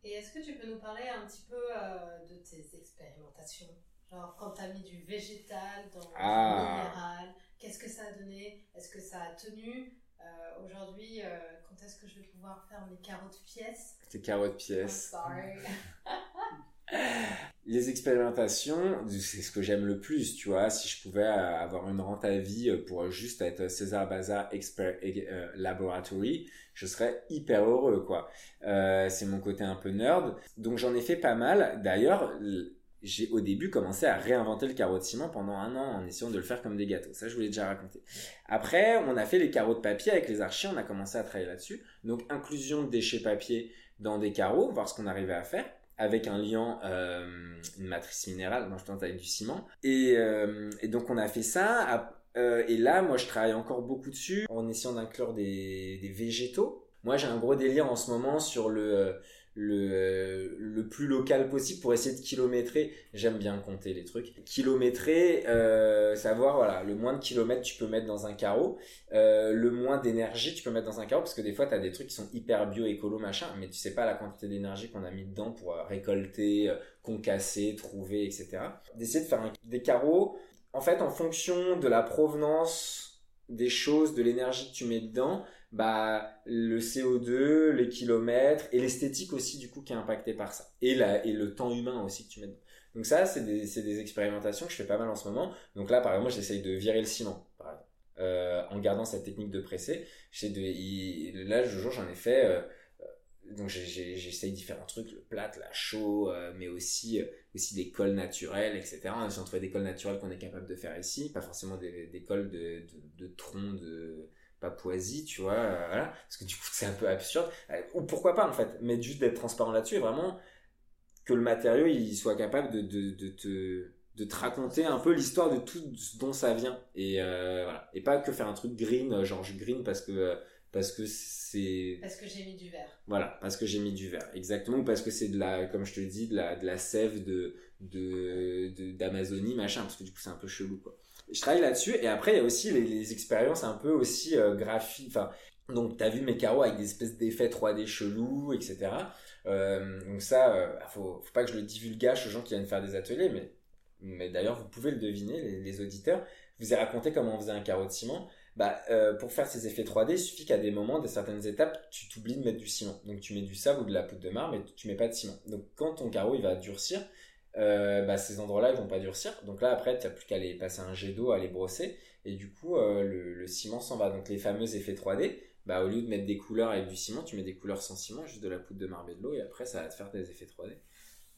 Et est-ce que tu peux nous parler un petit peu euh, de tes expérimentations? Genre, quand tu as mis du végétal dans Ah. du minéral, qu'est-ce que ça a donné? Est-ce que ça a tenu? Euh, Aujourd'hui, euh, quand est-ce que je vais pouvoir faire mes carottes pièces? Tes carottes pièces. sorry. [laughs] Les expérimentations, c'est ce que j'aime le plus, tu vois. Si je pouvais euh, avoir une rente à vie pour juste être César Bazar Expert Laboratory, je serais hyper heureux, quoi. Euh, c'est mon côté un peu nerd. Donc j'en ai fait pas mal. D'ailleurs, j'ai au début commencé à réinventer le carreau de ciment pendant un an en essayant de le faire comme des gâteaux. Ça, je vous l'ai déjà raconté. Après, on a fait les carreaux de papier avec les archis, on a commencé à travailler là-dessus. Donc inclusion de déchets papier dans des carreaux, voir ce qu'on arrivait à faire. avec un liant, euh, une matrice minérale, non je tente avec du ciment. Et, euh, et donc on a fait ça. euh, et là, moi je travaille encore beaucoup dessus en essayant d'inclure des végétaux. Moi j'ai un gros délire en ce moment sur le, le, le plus local possible pour essayer de kilométrer. J'aime bien compter les trucs. Kilométrer, euh, savoir voilà, le moins de kilomètres tu peux mettre dans un carreau, euh, le moins d'énergie tu peux mettre dans un carreau, parce que des fois tu as des trucs qui sont hyper bio, écolo, machin, mais tu sais pas la quantité d'énergie qu'on a mis dedans pour euh, récolter, concasser, trouver, etc. D'essayer de faire un- des carreaux, en fait, en fonction de la provenance des choses, de l'énergie que tu mets dedans, bah le CO2, les kilomètres et l'esthétique aussi du coup qui est impacté par ça et la, et le temps humain aussi que tu mets dedans. Donc ça c'est des des expérimentations que je fais pas mal en ce moment. Donc là par exemple j'essaye de virer le ciment. Euh, en gardant cette technique de presser, de là le jour j'en ai fait euh, donc j'ai- j'ai- j'essaye différents trucs, le plat, la chaud, euh, mais aussi euh, aussi des cols naturels, etc. De trouver des cols naturels qu'on est capable de faire ici, pas forcément des, cols de, de, de tronc de Papouasie, tu vois, euh, parce que du coup c'est un peu absurde, Euh, ou pourquoi pas en fait, mais juste d'être transparent là-dessus et vraiment que le matériau il soit capable de, te de te raconter un peu l'histoire de tout dont ça vient. Et voilà. Et pas que faire un truc green genre je green parce que parce que c'est Parce que j'ai mis du verre. voilà, parce que j'ai mis du verre, exactement, ou parce que c'est de la, comme je te le dis, de la, de la sève de, de, de- d'Amazonie, machin, parce que du coup c'est un peu chelou, quoi. Je travaille là-dessus, et après il y a aussi les, les expériences un peu aussi euh, graphiques, enfin, donc t'as vu mes carreaux avec des espèces d'effets 3D chelous, etc. Euh, donc ça, euh, faut, faut pas que je le divulgage aux gens qui viennent faire des ateliers, mais, mais d'ailleurs vous pouvez le deviner, les, les auditeurs. Je vous ai raconté comment on faisait un carreau de ciment bah, euh, pour faire ces effets 3D, il suffit qu'à des moments, de certaines étapes, tu t'oublies de mettre du ciment. Donc tu mets du sable ou de la poudre de marbre, mais tu mets pas de ciment. Donc quand ton carreau il va durcir, euh, bah, ces endroits-là ils vont pas durcir. Donc là après, tu n'as plus qu'à les passer un jet d'eau, à les brosser, et du coup euh, le, le ciment s'en va. Donc les fameux effets 3D, bah, au lieu de mettre des couleurs avec du ciment, tu mets des couleurs sans ciment, juste de la poudre de marbre et de l'eau, et après ça va te faire des effets 3D.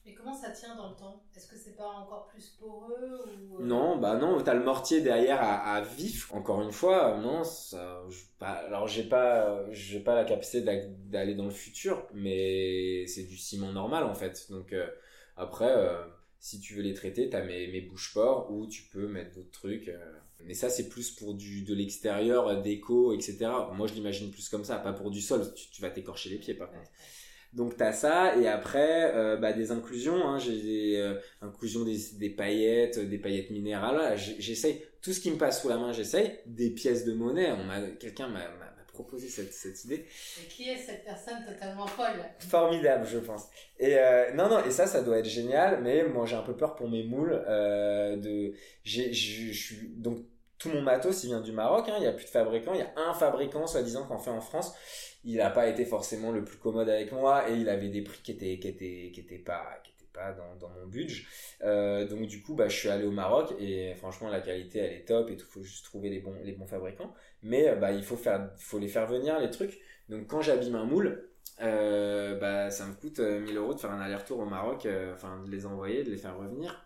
Mais comment ça tient dans le temps? Est-ce que c'est pas encore plus poreux ou... euh, Non, bah non, t'as le mortier derrière à, à vif. Encore une fois, non, ça, je- pas- alors j'ai pas, j'ai pas la capacité d'a- d'aller dans le futur, mais c'est du ciment normal en fait. Donc euh, après, euh, si tu veux les traiter, t'as mes, mes bouches-ports ou tu peux mettre d'autres trucs. euh. mais ça, c'est plus pour du de l'extérieur, déco, etc. Moi, je l'imagine plus comme ça, pas pour du sol. Tu, tu vas t'écorcher les pieds par contre. ouais. Donc t'as ça et après euh, bah, des inclusions. Hein, j'ai des euh, inclusions des, des paillettes, des paillettes minérales. J'essaye tout ce qui me passe sous la main. J'essaye des pièces de monnaie. On m'a quelqu'un m'a proposé cette, cette idée Et qui est cette personne totalement folle? Formidable, je pense. Et euh, non non et ça ça doit être génial. Mais moi j'ai un peu peur pour mes moules. Euh, de j'ai je suis donc tout mon matos il vient du Maroc. hein, Il y a plus de fabricants. Il y a un fabricant soi-disant qu'on fait en France il n'a pas été forcément le plus commode avec moi et il avait des prix qui étaient qui pas qui pas dans, mon budget. Euh, donc du coup bah je suis allé au Maroc et franchement la qualité elle est top et tout faut juste trouver les bons fabricants. Mais euh, bah il faut les faire venir les trucs. Donc quand j'abîme un moule euh, bah ça me coûte euh, 1000 euros de faire un aller-retour au Maroc enfin de les envoyer de les faire revenir.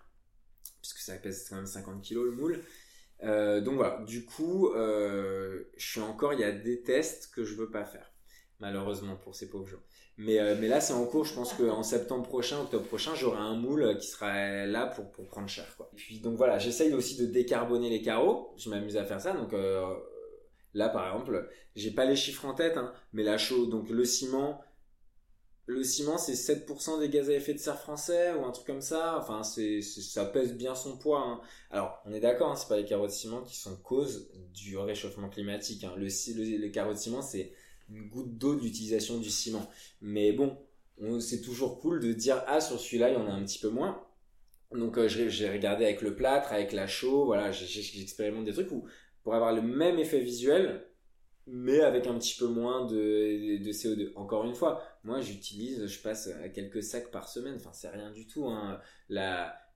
Puisque ça pèse quand même 50 kilos le moule. Donc voilà, du coup, je suis encore, il y a des tests que je veux pas faire, malheureusement pour ces pauvres gens. Mais, euh, mais là, c'est en cours, je pense qu'en septembre prochain, octobre prochain, j'aurai un moule qui sera là pour, pour prendre cher. Et puis donc voilà, j'essaye aussi de décarboner les carreaux, je m'amuse à faire ça, donc euh, là par exemple, j'ai pas les chiffres en tête, hein, mais la chaux, donc le ciment, le ciment c'est 7% des gaz à effet de serre français ou un truc comme ça, enfin c'est, ça pèse bien son poids. hein. Alors, on est d'accord, hein, c'est pas les carreaux de ciment qui sont cause du réchauffement climatique. hein. Le, le, les carreaux de ciment, c'est une goutte d'eau d'utilisation du ciment. Mais bon, on- c'est toujours cool de dire ah sur celui-là il y en a un petit peu moins. Donc euh, j'ai regardé avec le plâtre, avec la chaux, voilà, j'expérimente des trucs où pour avoir le même effet visuel, mais avec un petit peu moins de, de CO2. Encore une fois, moi j'utilise, je passe à quelques sacs par semaine, enfin c'est rien du tout. Hein.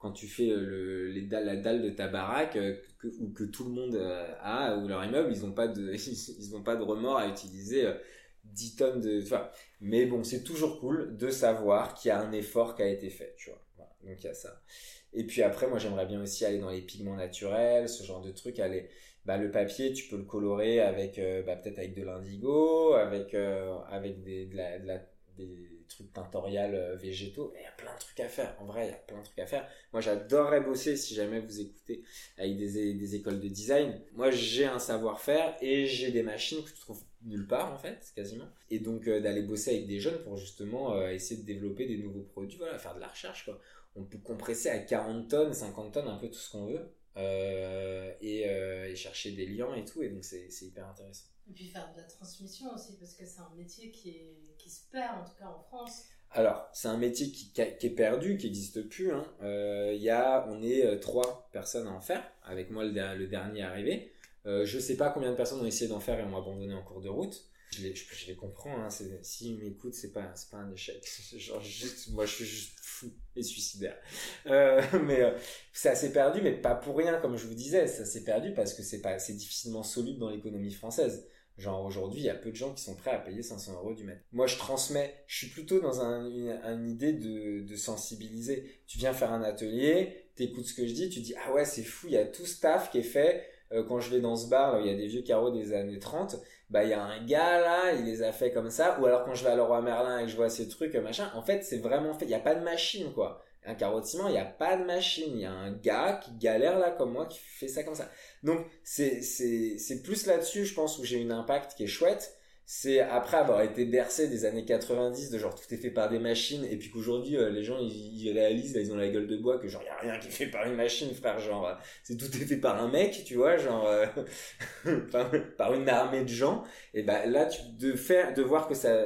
Quand tu fais le, les dalles, la dalle de ta baraque euh, ou que tout le monde euh, a ou leur immeuble, ils n'ont pas de [laughs] ils pas de remords à utiliser euh, 10 tonnes de. Mais bon, c'est toujours cool de savoir qu'il y a un effort qui a été fait, tu vois. Donc il y a ça. Et puis après, moi j'aimerais bien aussi aller dans les pigments naturels, ce genre de trucs, aller bah, le papier, tu peux le colorer avec euh, bah, peut-être avec de l'indigo, avec euh, avec de la- des, trucs tintoriales euh, végétaux. Il y a plein de trucs à faire. En vrai, il y a plein de trucs à faire. Moi, j'adorerais bosser, si jamais vous écoutez, avec des, écoles de design. Moi, j'ai un savoir-faire et j'ai des machines que tu trouves nulle part, en fait, quasiment. Et donc, euh, d'aller bosser avec des jeunes pour justement euh, essayer de développer des nouveaux produits, voilà, faire de la recherche, quoi. On peut compresser à 40 tonnes, 50 tonnes, un peu tout ce qu'on veut. Euh, et, euh, et chercher des liens et tout. Et donc, c'est c'est hyper intéressant. Et puis faire de la transmission aussi, parce que c'est un métier qui, est, qui se perd, en tout cas en France. Alors, c'est un métier qui, qui est perdu, qui n'existe plus. Hein. Euh, il y a, on est trois personnes à en faire, avec moi le, le dernier arrivé. Je sais pas combien de personnes ont essayé d'en faire et ont abandonné en cours de route. Je les, je, je les comprends. Hein. c'est- S'ils m'écoutent, c'est pas, c'est pas un échec. [laughs] Genre juste, moi, je suis juste fou et suicidaire. Euh, mais euh, c'est assez perdu, mais pas pour rien, comme je vous disais. Ça s'est perdu parce que c'est pas, c'est difficilement solide dans l'économie française. Genre aujourd'hui, il y a peu de gens qui sont prêts à payer 500 euros du mètre. Moi, je transmets. Je suis plutôt dans un, une, idée de, sensibiliser. Tu viens faire un atelier, t'écoutes ce que je dis, tu dis ah ouais c'est fou, il y a tout ce taf qui est fait. Euh, quand je vais dans ce bar, il y a des vieux carreaux des années 30, bah il y a un gars là, il les a fait comme ça. Ou alors quand je vais à Leroy Merlin et que je vois ces trucs euh, machin, en fait c'est vraiment fait. Il y a pas de machine quoi. Un ciment, il n'y a pas de machine. Il y a un gars qui galère là comme moi qui fait ça comme ça. Donc c'est c'est c'est plus là-dessus, je pense, où j'ai une impact qui est chouette. C'est après avoir été bercé des années 90 de genre tout est fait par des machines et puis qu'aujourd'hui euh, les gens ils, réalisent là, ils ont la gueule de bois que genre y a rien qui est fait par une machine frère genre euh, c'est tout est fait par un mec tu vois genre euh, [laughs] par, une armée de gens. Et ben là de faire de voir que ça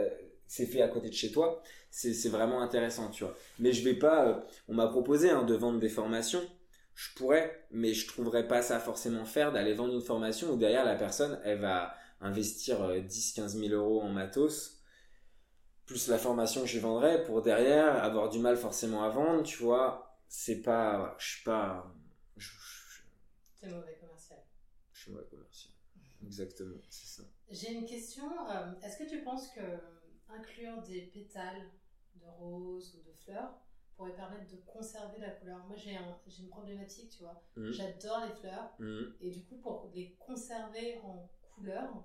c'est fait à côté de chez toi c'est c'est vraiment intéressant tu vois. Mais je vais pas on m'a proposé hein, de vendre des formations. Je pourrais, mais je trouverais pas ça forcément faire d'aller vendre une formation où derrière la personne, elle va investir euh, 10-15 000 euros en matos, plus la formation que je vendrais pour derrière avoir du mal forcément à vendre, tu vois. C'est pas, je suis pas, je, je, mauvais commercial. je suis mauvais commercial. Exactement, c'est ça. J'ai une question. euh, Est-ce que tu penses que euh, inclure des pétales de roses ou de fleurs pourrait permettre de conserver la couleur? Moi, j'ai un, une problématique, tu vois. Mhm. J'adore les fleurs. Mhm. Et du coup, pour les conserver en couleur,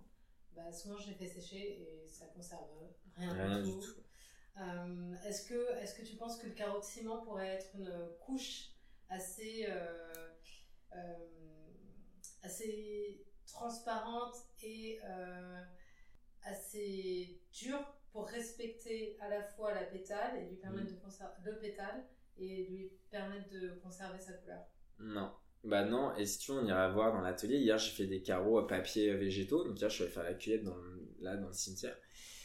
bah, souvent je les fais sécher et ça conserve rien, Rien du tout. tout. Euh, est-ce, que, est-ce que tu penses que le carreau de ciment pourrait être une couche assez, euh, euh, assez transparente et assez dure pour respecter à la fois la pétale et lui permettre de conserver le pétale et lui permettre de conserver sa couleur? Non. Bah non, et si tu veux, on ira voir dans l'atelier. Hier, j'ai fait des carreaux à papier végétaux. Donc hier, je suis allé faire la cueillette dans là, dans le cimetière.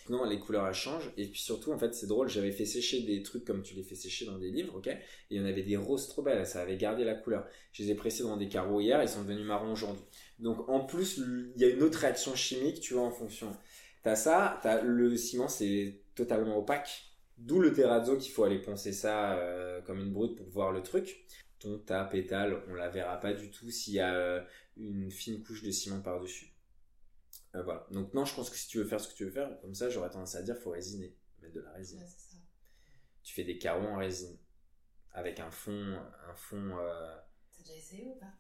Non, les couleurs, elles changent. Et puis surtout, en fait, c'est drôle, j'avais fait sécher des trucs comme tu les fais sécher dans des livres, ok? Et il y en avait des roses trop belles, ça avait gardé la couleur. Je les ai pressés dans des carreaux hier, ils sont devenus marrons aujourd'hui. Donc en plus, il y a une autre réaction chimique, tu vois, en fonction. T'as ça, le ciment, c'est totalement opaque. D'où le terrazzo qu'il faut aller poncer ça euh, comme une brute pour voir le truc. Ton ta pétale, on la verra pas du tout s'il y a euh, une fine couche de ciment par-dessus. Euh, voilà. Donc non, je pense que si tu veux faire ce que tu veux faire, comme ça, j'aurais tendance à dire faut résiner, mettre de la résine. Ouais, c'est ça. Tu fais des carreaux en résine avec un fond, un fond. euh, T'as déjà essayé ou pas?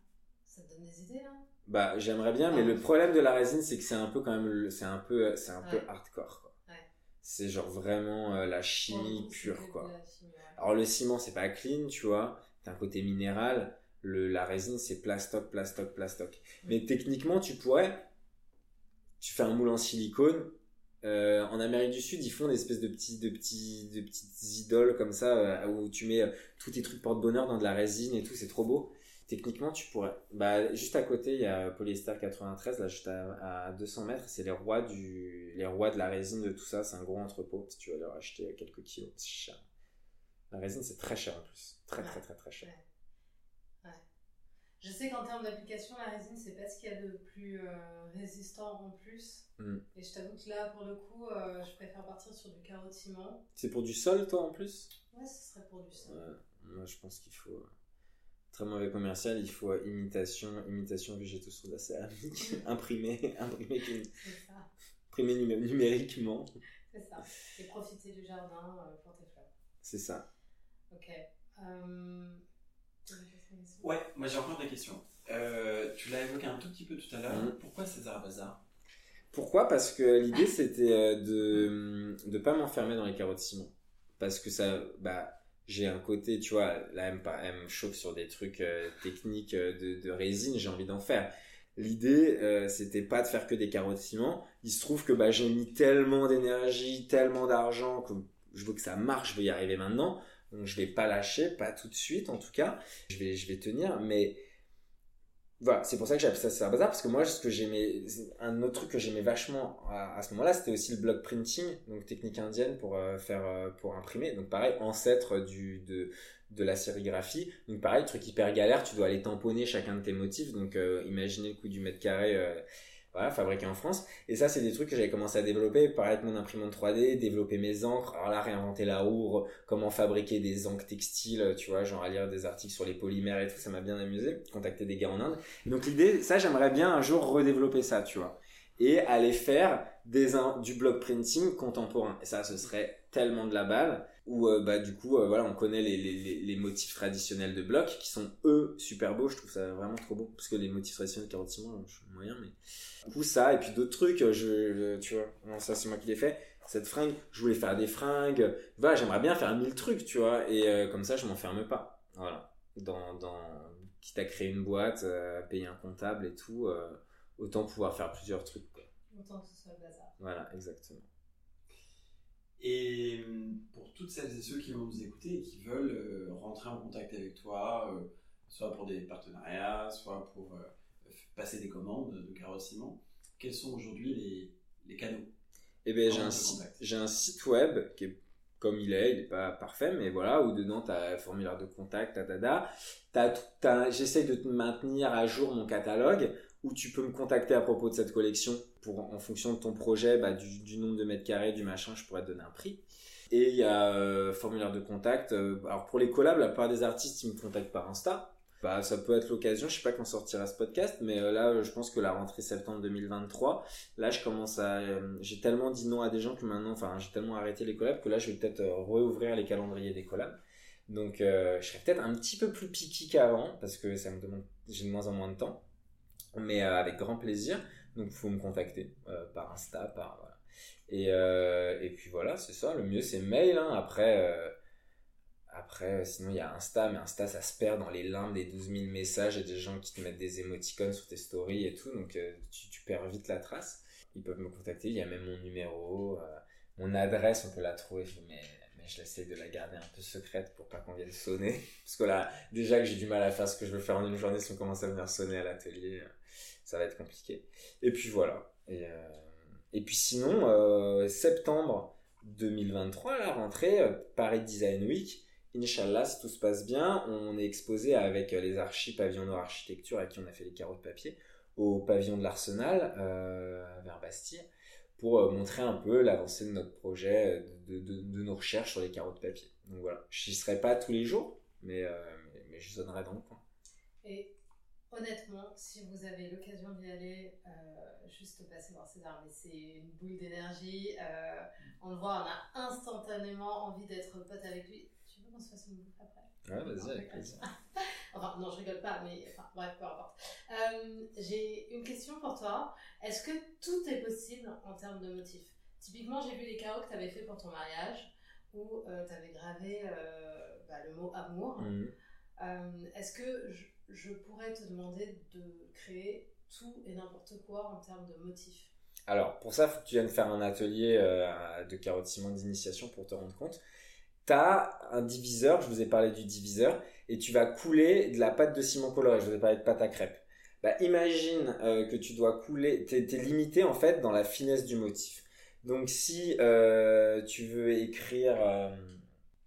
Ça te donne des idées là Bah, j'aimerais bien, mais Ah. le problème de la résine, c'est que c'est un peu quand même, c'est un peu, c'est un peu hardcore. Quoi. C'est genre vraiment euh, la chimie pure, quoi. chimie. Alors le ciment, c'est pas clean, tu vois. Côté minéral. La résine, c'est plastoc, plastoc, plastoc. Mais techniquement, tu pourrais. Tu fais un moule en silicone. Euh, en Amérique du Sud, ils font des espèces de petits, de de petites idoles comme ça euh, où tu mets euh, tous tes trucs porte-bonheur dans de la résine et tout. C'est trop beau. Techniquement, tu pourrais. Bah, juste à côté, il y a Polyester 93, là, juste à, à 200 mètres. C'est les rois du, les rois de la résine de tout ça. C'est un gros entrepôt. Si tu veux leur acheter quelques kilos, c'est cher. La résine, c'est très cher en plus. Très, très, très, très cher. Je sais qu'en termes d'application, la résine, c'est pas ce qu'il y a de plus euh, résistant en plus. Mm. Et je t'avoue que là, pour le coup, euh, je préfère partir sur du ciment. C'est pour du sol, toi, en plus? Ouais, ce serait pour du sol. Ouais, Moi, je pense qu'il faut. euh, Très mauvais commercial, il faut imitation, imitation végétaux sur la céramique, imprimé, [laughs] imprimé, numériquement. c'est ça. Et profiter du jardin pour tes fleurs. C'est ça. Ok. Euh... Ouais, moi j'ai encore des questions. Euh, tu l'as évoqué un tout petit peu tout à l'heure. Mhm. Pourquoi César Bazar Pourquoi? Parce que l'idée, c'était euh, de ne pas m'enfermer dans les carreaux de ciment. parce que ça, bah, j'ai un côté, tu vois, là, elle me, par- elle me chauffe sur des trucs euh, techniques de, de résine, j'ai envie d'en faire. L'idée, euh, c'était pas de faire que des carreaux de ciment. Il se trouve que bah, j'ai mis tellement d'énergie, tellement d'argent que je veux que ça marche, je veux y arriver maintenant. Je vais pas lâcher, pas tout de suite en tout cas. Je vais, je vais tenir, mais voilà, c'est pour ça que j'ai appelé ça un bazar parce que moi, ce que j'aimais, un autre truc que j'aimais vachement à, ce moment-là, c'était aussi le block printing, donc technique indienne pour euh, faire, euh, pour imprimer. Donc pareil, ancêtre du de de la sérigraphie. Donc pareil, truc hyper galère, tu dois aller tamponner chacun de tes motifs. Donc euh, imaginez le coût du mètre carré, voilà, fabriqué en France. Et ça, c'est des trucs que j'avais commencé à développer, avec mon imprimante 3D, développer mes encres, alors là, réinventer la roue, comment fabriquer des encres textiles, tu vois, genre à lire des articles sur les polymères et tout, ça m'a bien amusé, contacter des gars en Inde. Donc l'idée, ça, j'aimerais bien un jour redévelopper ça, tu vois. Et aller faire des, du block printing contemporain. Et ça, ce serait tellement de la balle où euh, bah du coup euh, voilà on connaît les, les, motifs traditionnels de bloc qui sont eux super beaux. Je trouve ça vraiment trop beau. Parce que les motifs traditionnels carottes ciment je suis moyen mais du coup ça et puis d'autres trucs je, je- tu vois non, ça c'est moi qui l'ai fait. Cette fringue je voulais faire des fringues. Voilà j'aimerais bien faire mille trucs tu vois. Et euh, comme ça je m'enferme pas. Voilà. Dans dans quitte à créer une boîte euh, payer un comptable et tout euh, autant pouvoir faire plusieurs trucs quoi. Autant que ce soit le bazar. voilà exactement Et hum, pour toutes celles et ceux qui vont nous écouter et qui veulent euh, rentrer en contact avec toi, euh, soit pour des partenariats, soit pour euh, passer des commandes de carottes ciment, quels sont aujourd'hui les, les canaux Eh ben, j'ai un, site, contacte j'ai un site web qui est comme il est, il est pas parfait, mais voilà, où dedans tu as formulaire de contact, tout- t'as- J'essaye de te maintenir à jour mon catalogue, où tu peux me contacter à propos de cette collection, en fonction de ton projet, bah, du, nombre de mètres carrés, du machin, je pourrais te donner un prix. Et il y a euh, formulaire de contact. euh, alors pour les collabs, la plupart des artistes, ils me contactent par Insta. Bah, ça peut être l'occasion, je sais pas quand sortira ce podcast, mais euh, là, je pense que la rentrée septembre 2023, là, je commence à, j'ai tellement dit non à des gens que maintenant, enfin, j'ai tellement arrêté les collabs que là, je vais peut-être rouvrir les calendriers des collabs. Donc, je serai peut-être un petit peu plus piqué qu'avant parce que ça me demande, j'ai de moins en moins de temps, mais avec grand plaisir. Donc, faut me contacter euh, par Insta, par voilà. Et euh, et puis voilà, c'est ça. Le mieux, c'est mail. Hein. Après. euh, après, sinon, il y a Insta, mais Insta, ça se perd dans les limbes des 12 000 messages et des gens qui te mettent des émoticônes sur tes stories et tout, donc tu, perds vite la trace. Ils peuvent me contacter, il y a même mon numéro, mon adresse, on peut la trouver, mais, je l'essaie de la garder un peu secrète pour pas qu'on vienne sonner. [laughs] Parce que là, déjà que j'ai du mal à faire ce que je veux faire en une journée, si on commence à venir sonner à l'atelier, ça va être compliqué. Et puis voilà. Et, euh, puis sinon, euh, septembre 2023, la rentrée, euh, Paris Design Week, Inch'Allah, si tout se passe bien, on est exposé avec euh, les archis Pavillon Nord Architecture, à qui on a fait les carreaux de papier, au pavillon de l'Arsenal, vers Bastille, pour montrer un peu l'avancée de notre projet, de, de- nos recherches sur les carreaux de papier. Donc voilà, j'y serai pas tous les jours, mais, mais, je sonnerai dans le coin. Et honnêtement, si vous avez l'occasion d'y aller, euh, juste passer voir César, mais c'est une boule d'énergie. euh, on le voit, on a instantanément envie d'être pote avec lui. Tu veux qu'on se fasse une bouffe après? Ouais, vas-y, avec plaisir. [laughs] Enfin, non, je rigole pas, mais enfin, bref, peu importe. Euh, J'ai une question pour toi. Est-ce que tout est possible en termes de motifs? Typiquement, j'ai vu les carreaux que tu avais fait pour ton mariage, où tu avais gravé bah, le mot amour. Mhm. Euh, Est-ce que je, pourrais te demander de créer tout et n'importe quoi en termes de motifs? Alors, pour ça, il faut que tu viennes faire un atelier euh, de carottes ciment d'initiation pour te rendre compte. Tu as un diviseur, je vous ai parlé du diviseur, et tu vas couler de la pâte de ciment coloré. Je vous ai parlé de pâte à crêpes. Bah, imagine euh, que tu dois couler, tu es, limité en fait dans la finesse du motif. Donc, si euh, tu veux écrire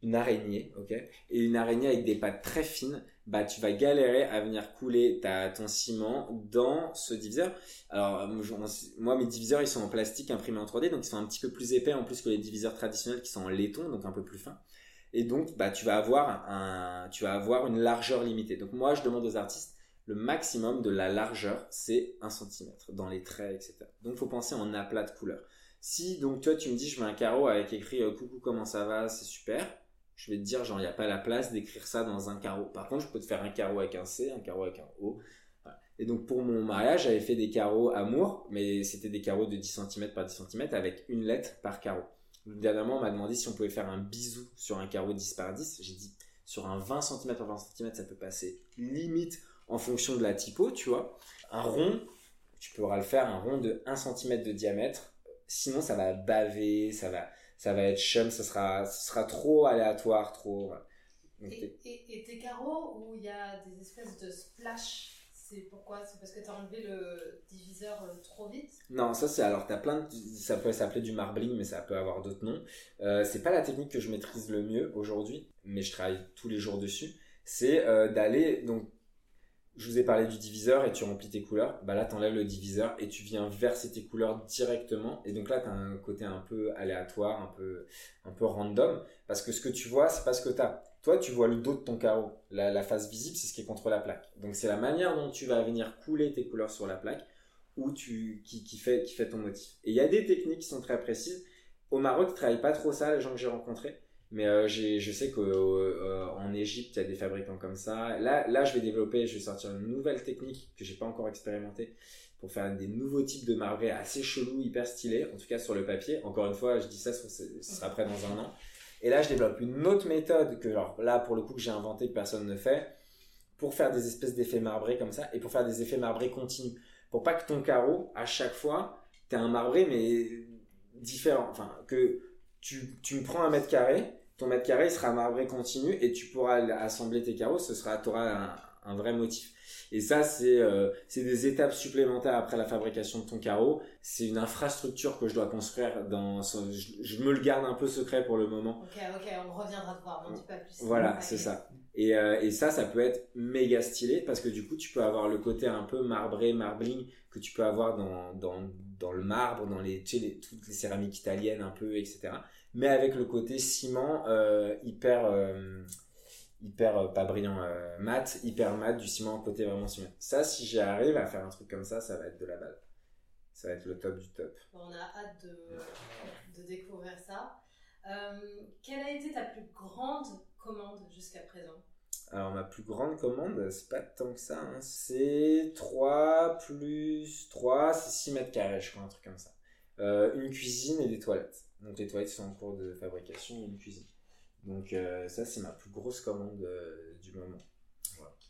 une araignée, ok, et une araignée avec des pattes très fines, bah, tu vas galérer à venir couler ta, ton ciment dans ce diviseur. Alors, moi, je- moi, mes diviseurs, ils sont en plastique imprimé en 3D, donc ils sont un petit peu plus épais en plus que les diviseurs traditionnels qui sont en laiton, donc un peu plus fins. Et donc, bah, tu vas avoir un, tu vas avoir une largeur limitée. Donc, moi, je demande aux artistes, le maximum de la largeur, c'est 1 cm dans les traits, etc. Donc, faut penser en aplat de couleur. Si, donc, toi, tu me dis, je veux un carreau avec écrit euh, coucou, comment ça va, c'est super. Je vais te dire, genre, il n'y a pas la place d'écrire ça dans un carreau. Par contre, je peux te faire un carreau avec un C, un carreau avec un O. Et donc, pour mon mariage, j'avais fait des carreaux amour, mais c'était des carreaux de 10 cm par 10 cm avec une lettre par carreau. Dernièrement, on m'a demandé si on pouvait faire un bisou sur un carreau 10 par 10. J'ai dit, sur un 20 cm par 20 cm, ça peut passer limite en fonction de la typo, tu vois. Un rond, tu pourras le faire, un rond de 1 cm de diamètre. Sinon, ça va baver, ça va, ça va être chum, ça sera, ça sera trop aléatoire, trop. voilà. Donc, Et, et- et tes carreaux où il y a des espèces de splash, c'est pourquoi? C'est parce que tu as enlevé le diviseur euh, trop vite? Non, ça c'est alors t'as plein de, ça peut s'appeler du marbling, mais ça peut avoir d'autres noms. Euh, c'est pas la technique que je maîtrise le mieux aujourd'hui, mais je travaille tous les jours dessus. C'est euh, d'aller donc, je vous ai parlé du diviseur et tu remplis tes couleurs. Bah là t'enlèves le diviseur et tu viens verser tes couleurs directement. Et donc là t'as un côté un peu aléatoire, un peu un peu random, parce que ce que tu vois c'est pas ce que t'as. Toi, tu vois le dos de ton carreau. La, face visible, c'est ce qui est contre la plaque. Donc, c'est la manière dont tu vas venir couler tes couleurs sur la plaque ou tu, qui, qui, fait, qui fait ton motif. Et il y a des techniques qui sont très précises. Au Maroc, ils travaillent pas trop ça, les gens que j'ai rencontrés. Mais euh, je sais qu'en Égypte, il y a des fabricants comme ça. Là, là, je vais développer, je vais sortir une nouvelle technique que j'ai pas encore expérimentée pour faire des nouveaux types de marbrés assez chelous, hyper stylés, en tout cas sur le papier. Encore une fois, je dis ça, ce sera prêt dans un an. Et là, je développe une autre méthode que, alors, là, pour le coup, que j'ai inventé que personne ne fait, pour faire des espèces d'effets marbrés comme ça, et pour faire des effets marbrés continus. Pour pas que ton carreau, à chaque fois, t'aies un marbré, mais différent. Enfin, que tu, tu me prends un mètre carré, ton mètre carré il sera marbré continu, et tu pourras assembler tes carreaux, ce sera, t'auras un, un vrai motif. Et ça, c'est euh, c'est des étapes supplémentaires après la fabrication de ton carreau. C'est une infrastructure que je dois construire. Dans, je, je me le garde un peu secret pour le moment. Ok, ok, on reviendra te voir, n'en dis pas plus. Voilà, c'est ça. Et, euh, et ça, ça peut être méga stylé parce que du coup, tu peux avoir le côté un peu marbré, marbling que tu peux avoir dans, dans, dans le marbre, dans les, tu sais, les- toutes les céramiques italiennes un peu, etc. Mais avec le côté ciment euh, hyper, euh, hyper euh, pas brillant, mat, hyper mat, du ciment côté vraiment ciment. Ça, si j'y arrive à faire un truc comme ça, ça va être de la balle. Ça va être le top du top. On a hâte de, de découvrir ça. Euh, quelle a été ta plus grande commande jusqu'à présent? Alors ma plus grande commande, c'est pas tant que ça, hein. c'est 3 plus 3, c'est 6 mètres carrés, je crois, un truc comme ça. Euh, une cuisine et des toilettes. Donc les toilettes sont en cours de fabrication et une cuisine. Donc euh, ça c'est ma plus grosse commande euh, du moment.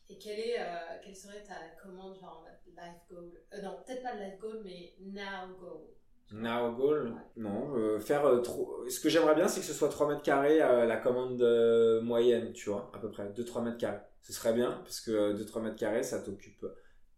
Et quelle, est, euh, quelle serait ta commande, genre life goal? Euh, Non, peut-être pas life goal, mais now goal. Now goal, Ouais. non, faire trop... Ce que j'aimerais bien c'est que ce soit 3 mètres carrés la commande moyenne, tu vois, à peu près, 2-3 mètres carrés. Ce serait bien, parce que 2-3 mètres carrés ça t'occupe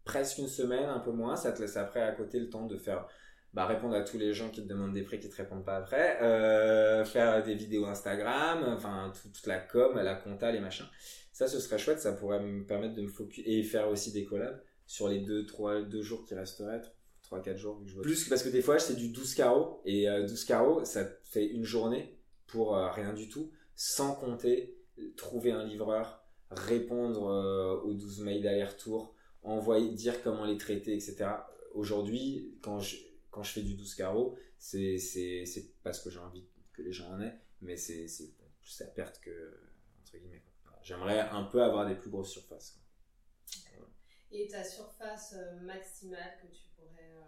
presque une semaine, un peu moins, ça te laisse après à côté le temps de faire bah, répondre à tous les gens qui te demandent des prix qui te répondent pas après, euh, faire des vidéos Instagram, enfin tout- toute la com, la compta, les machins. Ça, ce serait chouette, ça pourrait me permettre de me focus et faire aussi des collabs sur les 2 trois deux jours qui resteraient, 3 4 jours que je vois. Plus que parce que des fois, c'est du 12 carreaux et euh, 12 carreaux, ça fait une journée pour euh, rien du tout, sans compter trouver un livreur, répondre euh, aux 12 mails d'aller-retour, envoyer dire comment les traiter, etc. Aujourd'hui, quand je quand je fais du 12 carreaux, c'est c'est c'est parce que j'ai envie que les gens en aient, mais c'est c'est plus la perte que entre guillemets. quoi. J'aimerais un peu avoir des plus grosses surfaces. quoi. Et ta surface euh, maximale que tu pourrais. euh,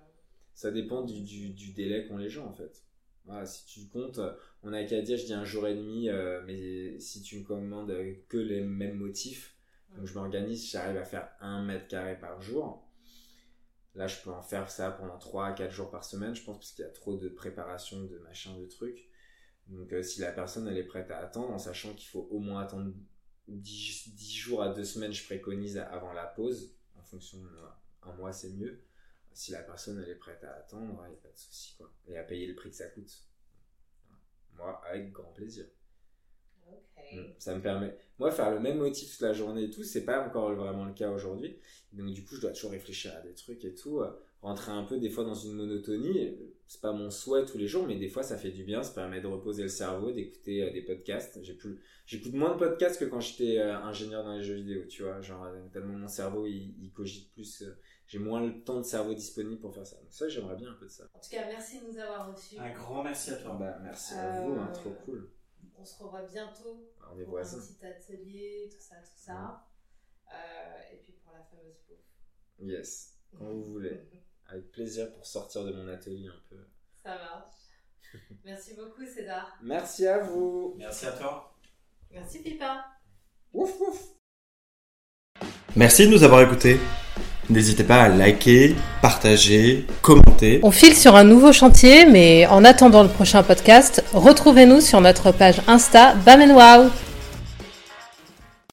Ça dépend du, du, du délai qu'ont les gens en fait. Voilà, si tu comptes, on a qu'à dire, je dis un jour et demi, euh, mais si tu me commandes que les mêmes motifs, donc je m'organise, j'arrive à faire un mètre carré par jour. Là, je peux en faire ça pendant 3 à 4 jours par semaine, je pense, parce qu'il y a trop de préparation, de machin, de trucs. Donc, euh, si la personne, elle est prête à attendre, en sachant qu'il faut au moins attendre 10, 10 jours à 2 semaines, je préconise avant la pause, en fonction de un mois, c'est mieux. Si la personne, elle est prête à attendre, il n'y a pas de souci, quoi. Et à payer le prix que ça coûte. Moi, avec grand plaisir. Mm. Ça me permet. Moi, faire le même motif toute la journée et tout, c'est pas encore vraiment le cas aujourd'hui. Donc, du coup, je dois toujours réfléchir à des trucs et tout. euh, Rentrer un peu, des fois, dans une monotonie. C'est pas mon souhait tous les jours, mais des fois, ça fait du bien. Ça permet de reposer le cerveau, d'écouter euh, des podcasts. J'ai plus... J'écoute moins de podcasts que quand j'étais euh, ingénieur dans les jeux vidéo, tu vois. Genre, tellement mon cerveau, il, il cogite plus. J'ai moins le temps de cerveau disponible pour faire ça. Donc, ça, j'aimerais bien un peu de ça. En tout cas, merci de nous avoir reçus. Un grand merci à toi. Bah, merci à vous, hein, trop cool. On se revoit bientôt On est pour un petit atelier, tout ça, tout ça. Euh, et puis pour la fameuse bouffe. Yes, quand vous voulez. [laughs] Avec plaisir pour sortir de mon atelier un peu. Ça marche. Merci beaucoup, César. Merci à vous. Merci à toi. Merci, Pipa. Ouf ouf. Merci de nous avoir écoutés. N'hésitez pas à liker, partager, commenter. On file sur un nouveau chantier, mais en attendant le prochain podcast, retrouvez-nous sur notre page Insta Bam Wow.